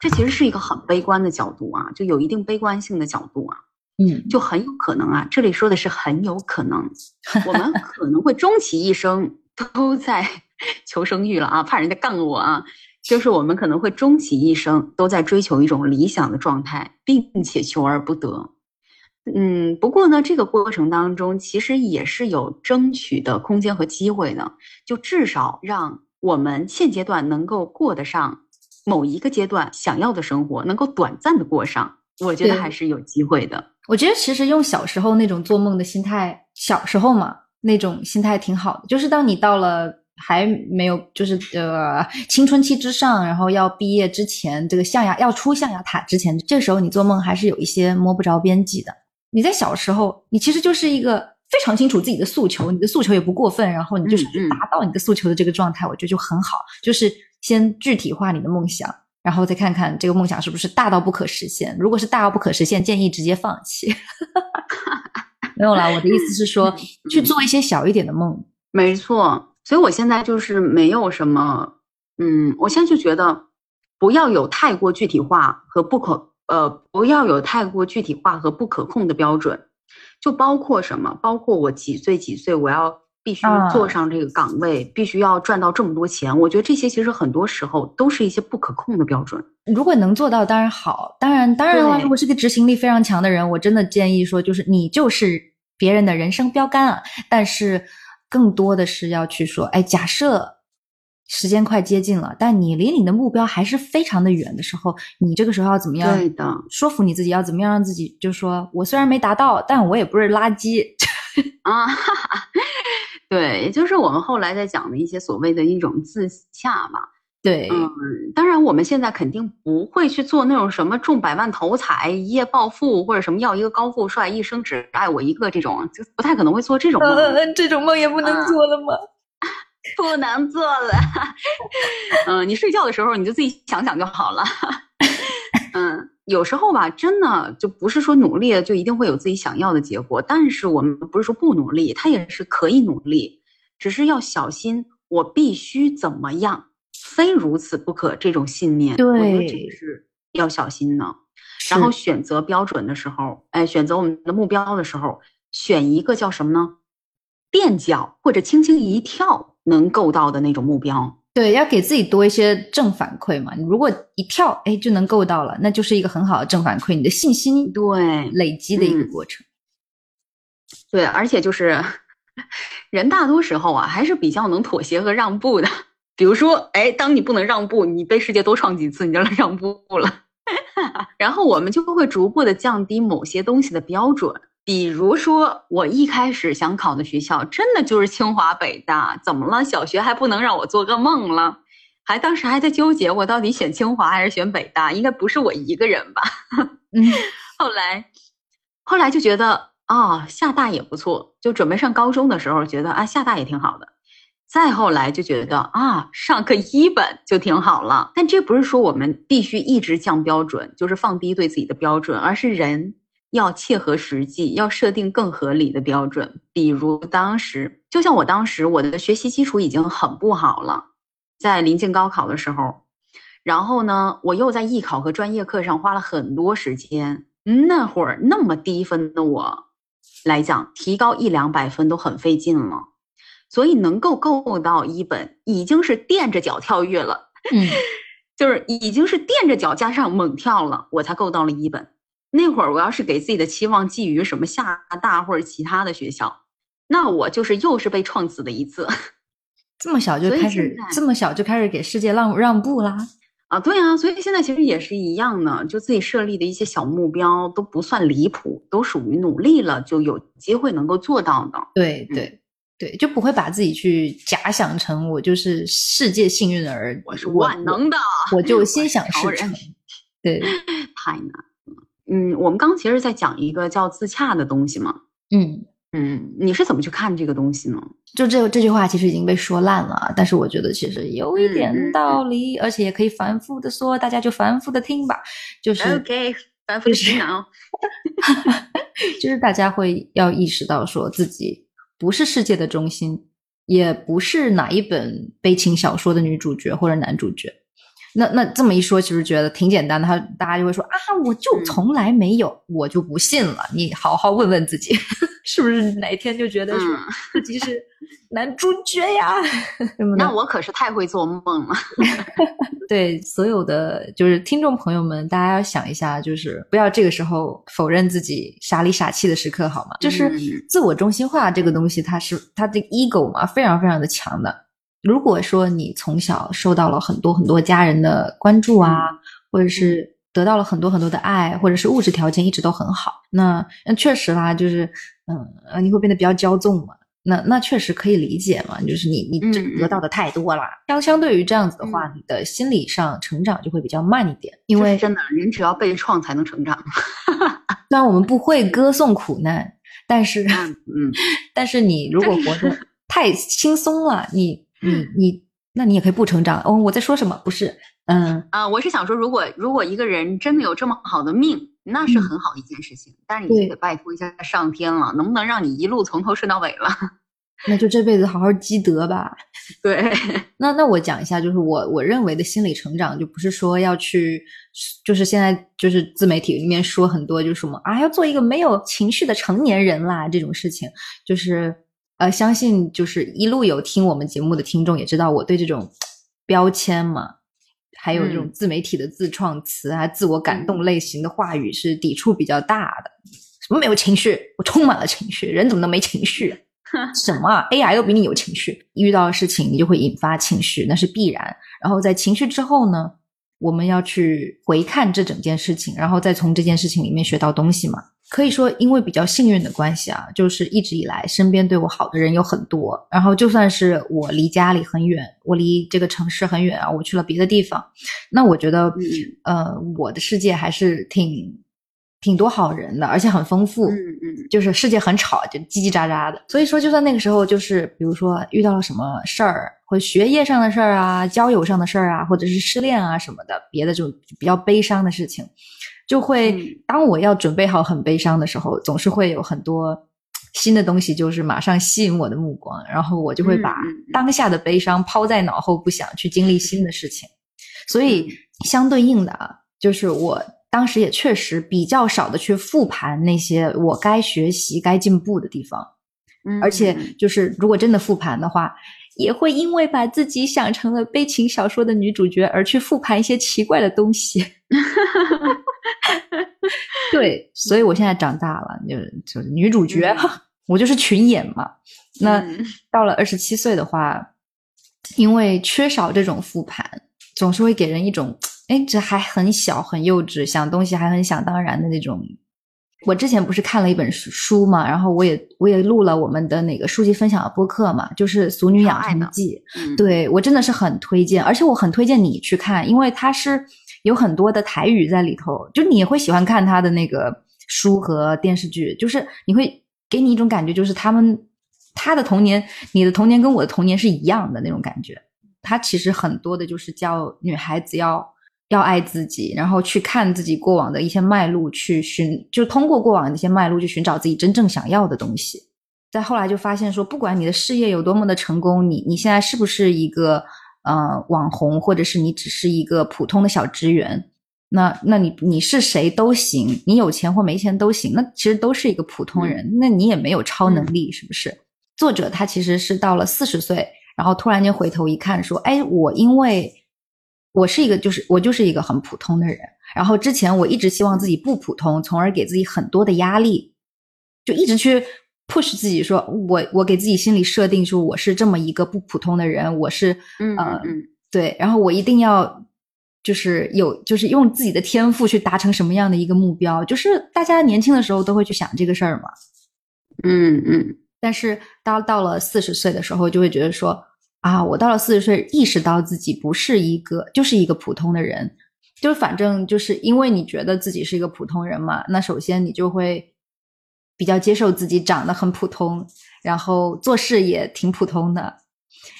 这其实是一个很悲观的角度啊，就有一定悲观性的角度啊。嗯，就很有可能啊，这里说的是很有可能，我们可能会终其一生都在 求生欲了啊，怕人家杠我啊，就是我们可能会终其一生都在追求一种理想的状态，并且求而不得。嗯，不过呢，这个过程当中其实也是有争取的空间和机会的，就至少让我们现阶段能够过得上某一个阶段想要的生活，能够短暂的过上，我觉得还是有机会的。我觉得其实用小时候那种做梦的心态，小时候嘛那种心态挺好的。就是当你到了还没有就是呃青春期之上，然后要毕业之前，这个象牙要出象牙塔之前，这时候你做梦还是有一些摸不着边际的。你在小时候，你其实就是一个非常清楚自己的诉求，你的诉求也不过分，然后你就是达到你的诉求的这个状态，我觉得就很好。就是先具体化你的梦想。然后再看看这个梦想是不是大到不可实现。如果是大到不可实现，建议直接放弃。没有啦，我的意思是说，去做一些小一点的梦。没错，所以我现在就是没有什么，嗯，我现在就觉得不要有太过具体化和不可，呃，不要有太过具体化和不可控的标准。就包括什么？包括我几岁几岁，我要。必须坐上这个岗位，必须要赚到这么多钱。我觉得这些其实很多时候都是一些不可控的标准。如果能做到，当然好。当然，当然的话，如果是个执行力非常强的人，我真的建议说，就是你就是别人的人生标杆啊。但是，更多的是要去说，哎，假设时间快接近了，但你离你的目标还是非常的远的时候，你这个时候要怎么样？对的，说服你自己要怎么样让自己，就说我虽然没达到，但我也不是垃圾 啊。哈 哈对，也就是我们后来在讲的一些所谓的一种自洽嘛。对，嗯，当然我们现在肯定不会去做那种什么中百万头彩、一夜暴富，或者什么要一个高富帅、一生只爱我一个这种，就不太可能会做这种梦。这种梦也不能做了吗？不能做了。嗯，你睡觉的时候你就自己想想就好了。嗯。有时候吧，真的就不是说努力了就一定会有自己想要的结果。但是我们不是说不努力，他也是可以努力，只是要小心。我必须怎么样，非如此不可这种信念，对，我觉得这个是要小心的。然后选择标准的时候，哎，选择我们的目标的时候，选一个叫什么呢？垫脚或者轻轻一跳能够到的那种目标。对，要给自己多一些正反馈嘛。你如果一跳，哎，就能够到了，那就是一个很好的正反馈，你的信心对累积的一个过程。对，而且就是人大多时候啊，还是比较能妥协和让步的。比如说，哎，当你不能让步，你被世界多创几次，你就能让步了。然后我们就会逐步的降低某些东西的标准。比如说，我一开始想考的学校真的就是清华北大，怎么了？小学还不能让我做个梦了？还当时还在纠结，我到底选清华还是选北大？应该不是我一个人吧？嗯，后来，后来就觉得啊，厦大也不错。就准备上高中的时候，觉得啊，厦大也挺好的。再后来就觉得啊，上个一本就挺好了。但这不是说我们必须一直降标准，就是放低对自己的标准，而是人。要切合实际，要设定更合理的标准。比如当时，就像我当时，我的学习基础已经很不好了，在临近高考的时候，然后呢，我又在艺考和专业课上花了很多时间。那会儿那么低分的我来讲，提高一两百分都很费劲了。所以能够够到一本，已经是垫着脚跳跃了。嗯，就是已经是垫着脚加上猛跳了，我才够到了一本。那会儿我要是给自己的期望寄予什么厦大或者其他的学校，那我就是又是被创死的一次。这么小就开始，这么小就开始给世界让让步啦？啊，对啊，所以现在其实也是一样的，就自己设立的一些小目标都不算离谱，都属于努力了就有机会能够做到的。对对对，就不会把自己去假想成我就是世界幸运儿，我是万能的，我就心想事成。对，太难。嗯，我们刚其实在讲一个叫自洽的东西嘛。嗯嗯，你是怎么去看这个东西呢？就这这句话其实已经被说烂了，但是我觉得其实有一点道理，而且也可以反复的说，大家就反复的听吧。就是 OK，反复洗脑。就是大家会要意识到，说自己不是世界的中心，也不是哪一本悲情小说的女主角或者男主角。那那这么一说，其实觉得挺简单的。他大家就会说啊，我就从来没有，我就不信了。你好好问问自己，是不是哪天就觉得说自己是男主角呀？那我可是太会做梦了。对所有的就是听众朋友们，大家要想一下，就是不要这个时候否认自己傻里傻气的时刻，好吗？就是自我中心化这个东西，它是它的 ego 嘛，非常非常的强的。如果说你从小受到了很多很多家人的关注啊，或者是得到了很多很多的爱，或者是物质条件一直都很好，那那确实啦，就是嗯呃，你会变得比较骄纵嘛。那那确实可以理解嘛，就是你你得到的太多了。相相对于这样子的话，你的心理上成长就会比较慢一点。因为真的，人只要被创才能成长。虽然我们不会歌颂苦难，但是嗯，但是你如果活得太轻松了，你。你你，那你也可以不成长哦。我在说什么？不是，嗯啊，我是想说，如果如果一个人真的有这么好的命，那是很好一件事情。但是你就得拜托一下上天了，能不能让你一路从头顺到尾了？那就这辈子好好积德吧。对，那那我讲一下，就是我我认为的心理成长，就不是说要去，就是现在就是自媒体里面说很多，就是什么啊，要做一个没有情绪的成年人啦，这种事情，就是。呃，相信就是一路有听我们节目的听众也知道，我对这种标签嘛，还有这种自媒体的自创词啊、自我感动类型的话语是抵触比较大的。什么没有情绪？我充满了情绪。人怎么能没情绪？什么 AI 都比你有情绪。遇到事情你就会引发情绪，那是必然。然后在情绪之后呢，我们要去回看这整件事情，然后再从这件事情里面学到东西嘛。可以说，因为比较幸运的关系啊，就是一直以来身边对我好的人有很多。然后，就算是我离家里很远，我离这个城市很远啊，我去了别的地方，那我觉得，呃，我的世界还是挺挺多好人的，而且很丰富。嗯嗯，就是世界很吵，就叽叽喳喳的。所以说，就算那个时候，就是比如说遇到了什么事儿，或学业上的事儿啊，交友上的事儿啊，或者是失恋啊什么的，别的就比较悲伤的事情。就会当我要准备好很悲伤的时候，总是会有很多新的东西，就是马上吸引我的目光，然后我就会把当下的悲伤抛在脑后，不想去经历新的事情。所以相对应的啊，就是我当时也确实比较少的去复盘那些我该学习、该进步的地方，而且就是如果真的复盘的话，也会因为把自己想成了悲情小说的女主角而去复盘一些奇怪的东西。对，所以我现在长大了，就就是女主角，我就是群演嘛。那到了二十七岁的话，因为缺少这种复盘，总是会给人一种，哎，这还很小，很幼稚，想东西还很想当然的那种。我之前不是看了一本书嘛，然后我也我也录了我们的那个书籍分享的播客嘛，就是《俗女养成记》。对我真的是很推荐，而且我很推荐你去看，因为它是。有很多的台语在里头，就你会喜欢看他的那个书和电视剧，就是你会给你一种感觉，就是他们他的童年，你的童年跟我的童年是一样的那种感觉。他其实很多的就是教女孩子要要爱自己，然后去看自己过往的一些脉络，去寻，就通过过往的一些脉络去寻找自己真正想要的东西。再后来就发现说，不管你的事业有多么的成功，你你现在是不是一个。呃，网红，或者是你只是一个普通的小职员，那那你你是谁都行，你有钱或没钱都行，那其实都是一个普通人，那你也没有超能力，是不是？作者他其实是到了四十岁，然后突然间回头一看，说，哎，我因为我是一个，就是我就是一个很普通的人，然后之前我一直希望自己不普通，从而给自己很多的压力，就一直去。push 自己说，我我给自己心里设定说，我是这么一个不普通的人，我是嗯呃对，然后我一定要就是有就是用自己的天赋去达成什么样的一个目标，就是大家年轻的时候都会去想这个事儿嘛，嗯嗯，但是到到了四十岁的时候，就会觉得说啊，我到了四十岁，意识到自己不是一个就是一个普通的人，就是反正就是因为你觉得自己是一个普通人嘛，那首先你就会。比较接受自己长得很普通，然后做事也挺普通的，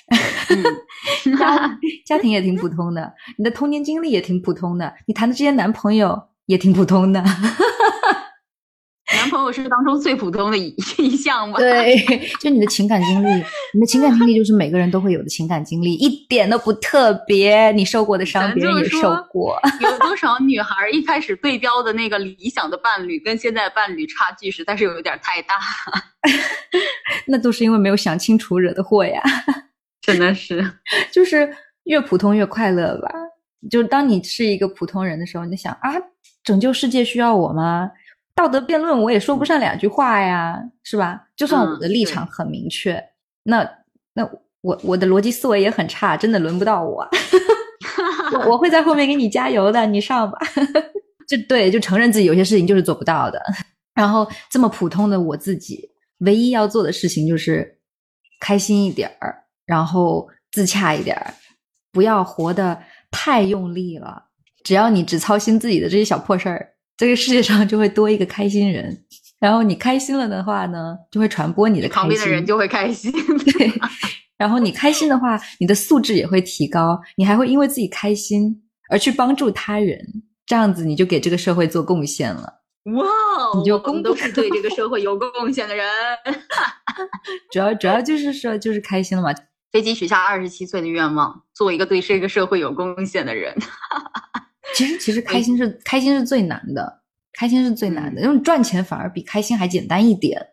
家家庭也挺普通的，你的童年经历也挺普通的，你谈的这些男朋友也挺普通的。朋友是当中最普通的一一项吧？对，就你的情感经历，你的情感经历就是每个人都会有的情感经历，一点都不特别。你受过的伤，别人也受过。有多少女孩一开始对标的那个理想的伴侣，跟现在伴侣差距实在是有点太大。那都是因为没有想清楚惹的祸呀。真的是，就是越普通越快乐吧。就是当你是一个普通人的时候，你想啊，拯救世界需要我吗？道德辩论我也说不上两句话呀，是吧？就算我的立场很明确，那那我我的逻辑思维也很差，真的轮不到我。我我会在后面给你加油的，你上吧。就对，就承认自己有些事情就是做不到的。然后这么普通的我自己，唯一要做的事情就是开心一点儿，然后自洽一点儿，不要活得太用力了。只要你只操心自己的这些小破事儿。这个世界上就会多一个开心人，然后你开心了的话呢，就会传播你的开心，旁边的人就会开心。对，然后你开心的话，你的素质也会提高，你还会因为自己开心而去帮助他人，这样子你就给这个社会做贡献了。哇，你就我们都是对这个社会有贡献的人。主要主要就是说就是开心了嘛。飞机许下二十七岁的愿望，做一个对这个社会有贡献的人。其实，其实开心是开心是最难的，开心是最难的，因为赚钱反而比开心还简单一点。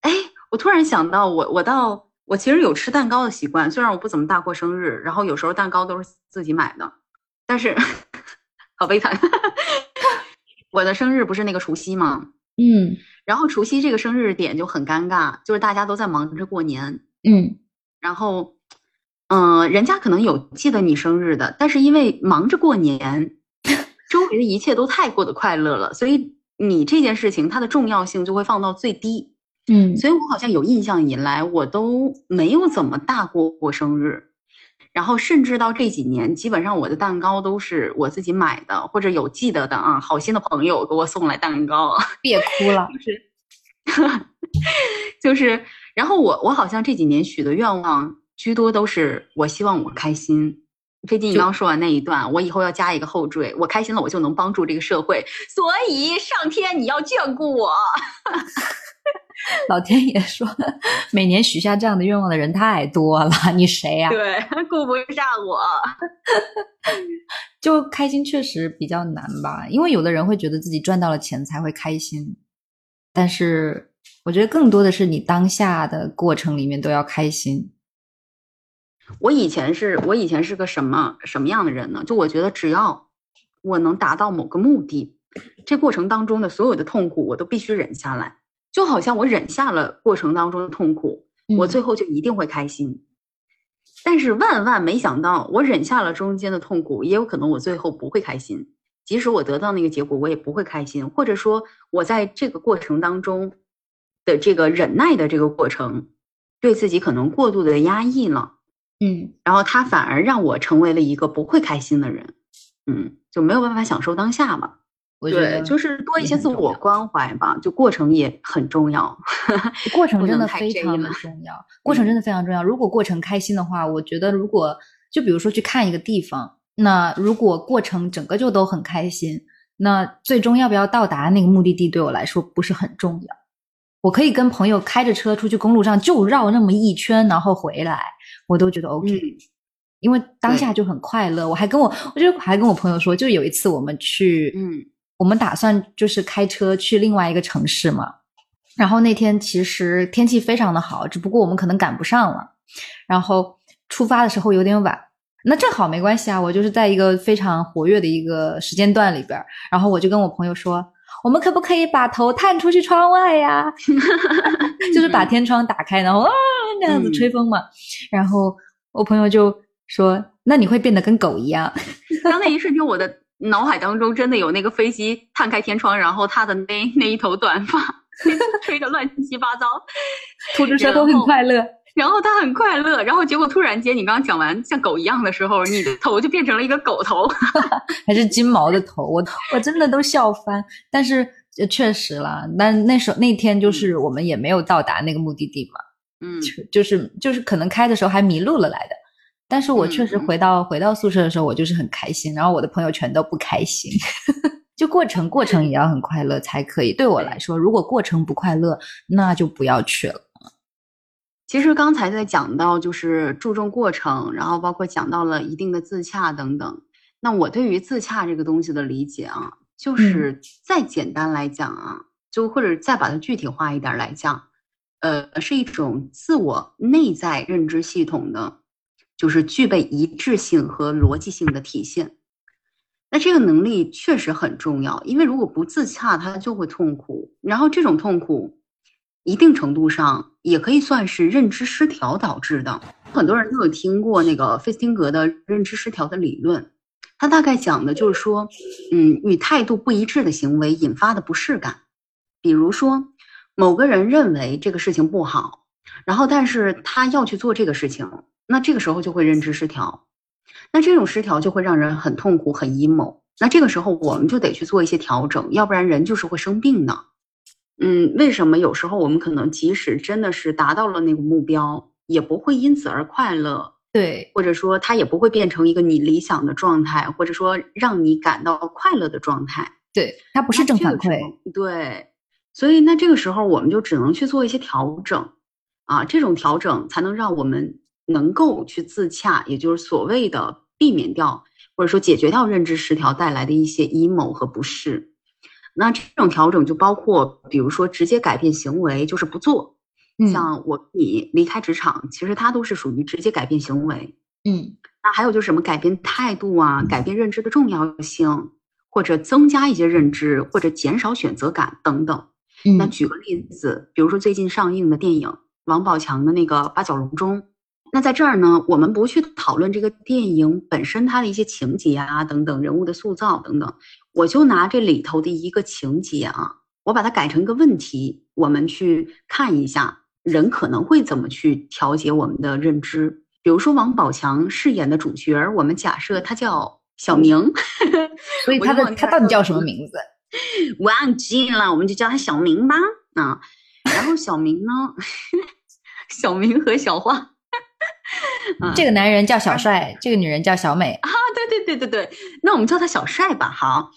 哎，我突然想到，我我到我其实有吃蛋糕的习惯，虽然我不怎么大过生日，然后有时候蛋糕都是自己买的，但是 好悲惨。我的生日不是那个除夕吗？嗯，然后除夕这个生日点就很尴尬，就是大家都在忙着过年。嗯，然后。嗯，人家可能有记得你生日的，但是因为忙着过年，周围的一切都太过得快乐了，所以你这件事情它的重要性就会放到最低。嗯，所以我好像有印象以来，我都没有怎么大过过生日，然后甚至到这几年，基本上我的蛋糕都是我自己买的，或者有记得的啊，好心的朋友给我送来蛋糕。别哭了，就是，就是，然后我我好像这几年许的愿望。居多都是我希望我开心。飞机，你刚说完那一段，我以后要加一个后缀：我开心了，我就能帮助这个社会。所以上天你要眷顾我。老天爷说，每年许下这样的愿望的人太多了，你谁呀？对，顾不上我。就开心确实比较难吧，因为有的人会觉得自己赚到了钱才会开心，但是我觉得更多的是你当下的过程里面都要开心。我以前是我以前是个什么什么样的人呢？就我觉得只要我能达到某个目的，这过程当中的所有的痛苦我都必须忍下来，就好像我忍下了过程当中的痛苦，我最后就一定会开心。但是万万没想到，我忍下了中间的痛苦，也有可能我最后不会开心。即使我得到那个结果，我也不会开心，或者说我在这个过程当中的这个忍耐的这个过程，对自己可能过度的压抑了。嗯，然后他反而让我成为了一个不会开心的人，嗯，就没有办法享受当下嘛。对，就是多一些自我关怀吧，就过程也很重要。过程真的非常的重要，过程真的非常重要。如果过程开心的话，我觉得如果就比如说去看一个地方，那如果过程整个就都很开心，那最终要不要到达那个目的地对我来说不是很重要。我可以跟朋友开着车出去公路上就绕那么一圈，然后回来。我都觉得 OK，因为当下就很快乐。我还跟我，我就还跟我朋友说，就有一次我们去，嗯，我们打算就是开车去另外一个城市嘛。然后那天其实天气非常的好，只不过我们可能赶不上了。然后出发的时候有点晚，那正好没关系啊。我就是在一个非常活跃的一个时间段里边，然后我就跟我朋友说，我们可不可以把头探出去窗外呀？就是把天窗打开，然后啊。那样子吹风嘛，然后我朋友就说：“那你会变得跟狗一样。”当那一瞬间，我的脑海当中真的有那个飞机探开天窗，然后他的那那一头短发 吹得乱七八糟，吐着舌头很快乐，然后他很快乐，然后结果突然间你刚刚讲完像狗一样的时候，你的头就变成了一个狗头，还是金毛的头，我我真的都笑翻。但是确实了，但那时候那天就是我们也没有到达那个目的地嘛。嗯，就是就是可能开的时候还迷路了来的，但是我确实回到回到宿舍的时候，我就是很开心，然后我的朋友全都不开心。就过程，过程也要很快乐才可以。对我来说，如果过程不快乐，那就不要去了。其实刚才在讲到就是注重过程，然后包括讲到了一定的自洽等等。那我对于自洽这个东西的理解啊，就是再简单来讲啊，就或者再把它具体化一点来讲，呃，是一种自我内在认知系统的，就是具备一致性和逻辑性的体现。那这个能力确实很重要，因为如果不自洽，他就会痛苦。然后这种痛苦，一定程度上也可以算是认知失调导致的。很多人都有听过那个费斯汀格的认知失调的理论，他大概讲的就是说，嗯，与态度不一致的行为引发的不适感。比如说，某个人认为这个事情不好，然后但是他要去做这个事情，那这个时候就会认知失调。那这种失调就会让人很痛苦、很 emo。那这个时候我们就得去做一些调整，要不然人就是会生病的。嗯，为什么有时候我们可能即使真的是达到了那个目标，也不会因此而快乐？对，或者说它也不会变成一个你理想的状态，或者说让你感到快乐的状态。对，它不是正反馈。对，所以那这个时候我们就只能去做一些调整啊，这种调整才能让我们。能够去自洽，也就是所谓的避免掉，或者说解决掉认知失调带来的一些 emo 和不适。那这种调整就包括，比如说直接改变行为，就是不做。像我你离开职场，其实它都是属于直接改变行为。嗯，那还有就是什么改变态度啊，改变认知的重要性，或者增加一些认知，或者减少选择感等等。那举个例子，比如说最近上映的电影，王宝强的那个《八角笼中》。那在这儿呢，我们不去讨论这个电影本身它的一些情节啊，等等人物的塑造等等，我就拿这里头的一个情节啊，我把它改成一个问题，我们去看一下人可能会怎么去调节我们的认知。比如说王宝强饰演的主角，我们假设他叫小明，所以他的他到底叫什么名字？忘记了，我们就叫他小明吧。啊，然后小明呢，小明和小花。这个男人叫小帅，这个女人叫小美啊！对对对对对，那我们叫他小帅吧。好，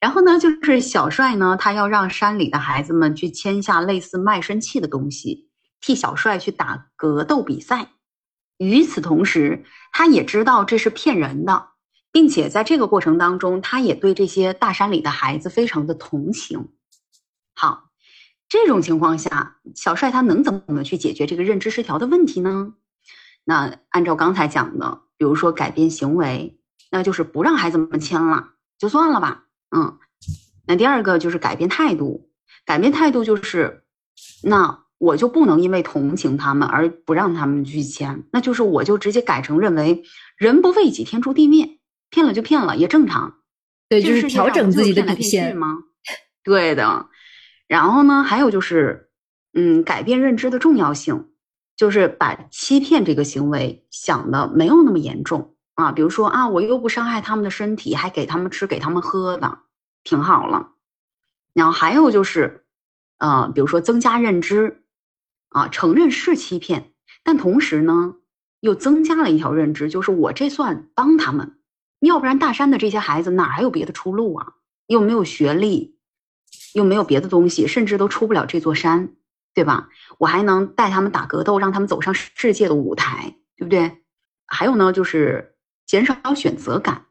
然后呢，就是小帅呢，他要让山里的孩子们去签下类似卖身契的东西，替小帅去打格斗比赛。与此同时，他也知道这是骗人的，并且在这个过程当中，他也对这些大山里的孩子非常的同情。好，这种情况下，小帅他能怎么去解决这个认知失调的问题呢？那按照刚才讲的，比如说改变行为，那就是不让孩子们签了，就算了吧。嗯，那第二个就是改变态度，改变态度就是，那我就不能因为同情他们而不让他们去签，那就是我就直接改成认为人不为己，天诛地灭，骗了就骗了，也正常。对，就是调整自己的底线吗？对的。然后呢，还有就是，嗯，改变认知的重要性。就是把欺骗这个行为想的没有那么严重啊，比如说啊，我又不伤害他们的身体，还给他们吃给他们喝的，挺好了。然后还有就是，呃，比如说增加认知啊，承认是欺骗，但同时呢，又增加了一条认知，就是我这算帮他们，要不然大山的这些孩子哪还有别的出路啊？又没有学历，又没有别的东西，甚至都出不了这座山。对吧？我还能带他们打格斗，让他们走上世界的舞台，对不对？还有呢，就是减少选择感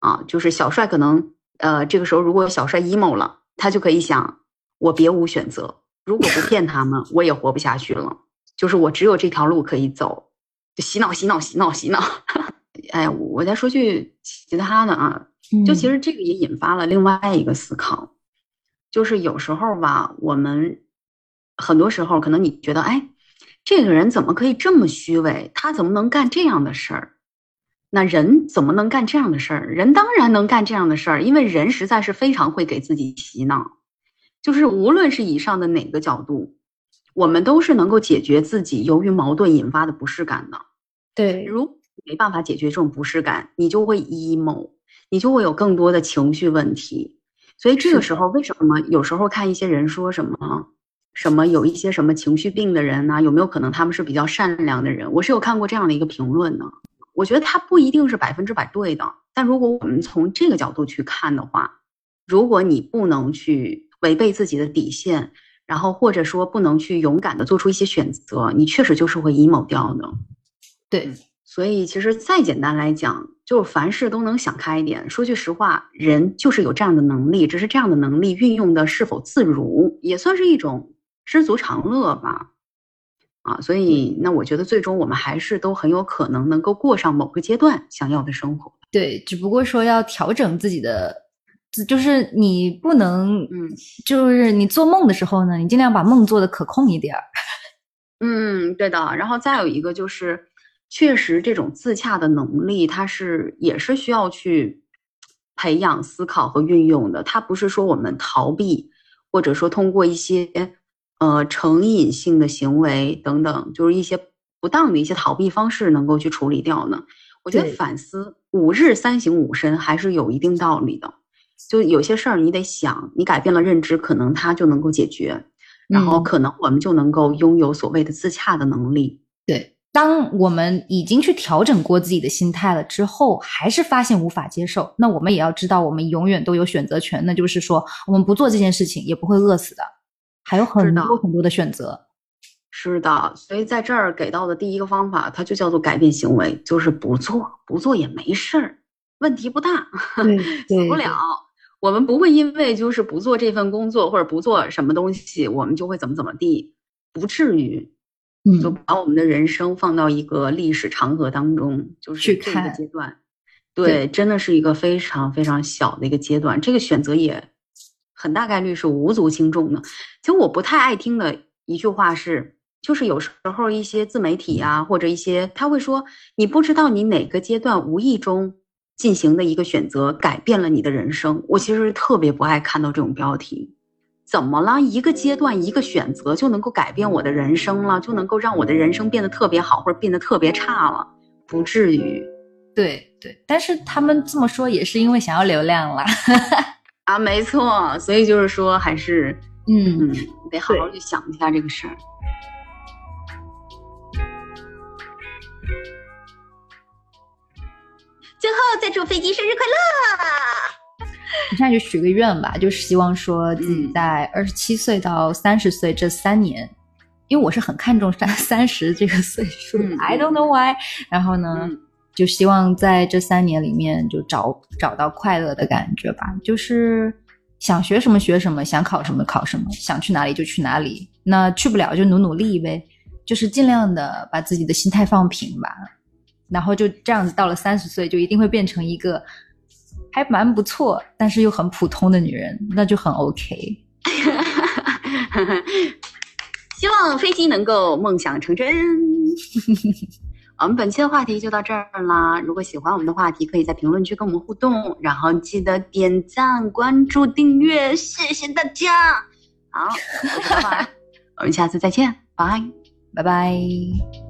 啊，就是小帅可能呃，这个时候如果小帅 emo 了，他就可以想，我别无选择，如果不骗他们，我也活不下去了，就是我只有这条路可以走，就洗脑洗脑洗脑洗脑。哎呀，我再说句其他的啊，就其实这个也引发了另外一个思考，就是有时候吧，我们。很多时候，可能你觉得，哎，这个人怎么可以这么虚伪？他怎么能干这样的事儿？那人怎么能干这样的事儿？人当然能干这样的事儿，因为人实在是非常会给自己洗脑。就是无论是以上的哪个角度，我们都是能够解决自己由于矛盾引发的不适感的。对，如没办法解决这种不适感，你就会 emo，你就会有更多的情绪问题。所以这个时候，为什么有时候看一些人说什么？什么有一些什么情绪病的人呢？有没有可能他们是比较善良的人？我是有看过这样的一个评论呢。我觉得他不一定是百分之百对的，但如果我们从这个角度去看的话，如果你不能去违背自己的底线，然后或者说不能去勇敢的做出一些选择，你确实就是会 emo 掉的。对，所以其实再简单来讲，就凡事都能想开一点。说句实话，人就是有这样的能力，只是这样的能力运用的是否自如，也算是一种知足常乐吧。啊，所以那我觉得最终我们还是都很有可能能够过上某个阶段想要的生活。对，只不过说要调整自己的，就是你不能，嗯，就是你做梦的时候呢，你尽量把梦做的可控一点儿。嗯，对的。然后再有一个就是，确实这种自洽的能力，它是也是需要去培养、思考和运用的。它不是说我们逃避，或者说通过一些呃成瘾性的行为等等，就是一些不当的一些逃避方式能够去处理掉呢。我觉得反思五日三省吾身还是有一定道理的，就有些事儿你得想，你改变了认知，可能它就能够解决，然后可能我们就能够拥有所谓的自洽的能力。对，当我们已经去调整过自己的心态了之后，还是发现无法接受，那我们也要知道，我们永远都有选择权，那就是说，我们不做这件事情也不会饿死的，还有很多很多的选择。是的，所以在这儿给到的第一个方法，它就叫做改变行为，就是不做，不做也没事儿，问题不大，死不了。我们不会因为就是不做这份工作或者不做什么东西，我们就会怎么怎么地，不至于。嗯，就把我们的人生放到一个历史长河当中，就是这个阶段，对，真的是一个非常非常小的一个阶段。这个选择也很大概率是无足轻重的。其实我不太爱听的一句话是。就是有时候一些自媒体啊，或者一些他会说，你不知道你哪个阶段无意中进行的一个选择改变了你的人生。我其实特别不爱看到这种标题。怎么了？一个阶段一个选择就能够改变我的人生了，就能够让我的人生变得特别好，或者变得特别差了？不至于。对对，但是他们这么说也是因为想要流量了 啊，没错。所以就是说，还是嗯，得好好去想一下这个事儿。最后再祝飞机生日快乐！你现在就许个愿吧，就是希望说自己在二十七岁到三十岁这三年，因为我是很看重三三十这个岁数，I don't know why。然后呢，就希望在这三年里面就找找到快乐的感觉吧，就是想学什么学什么，想考什么考什么，想去哪里就去哪里。那去不了就努努力呗，就是尽量的把自己的心态放平吧。然后就这样子，到了三十岁，就一定会变成一个还蛮不错，但是又很普通的女人，那就很 OK。希望飞机能够梦想成真。我们本期的话题就到这儿啦。如果喜欢我们的话题，可以在评论区跟我们互动，然后记得点赞、关注、订阅，谢谢大家。好，我们下次再见，拜拜 拜。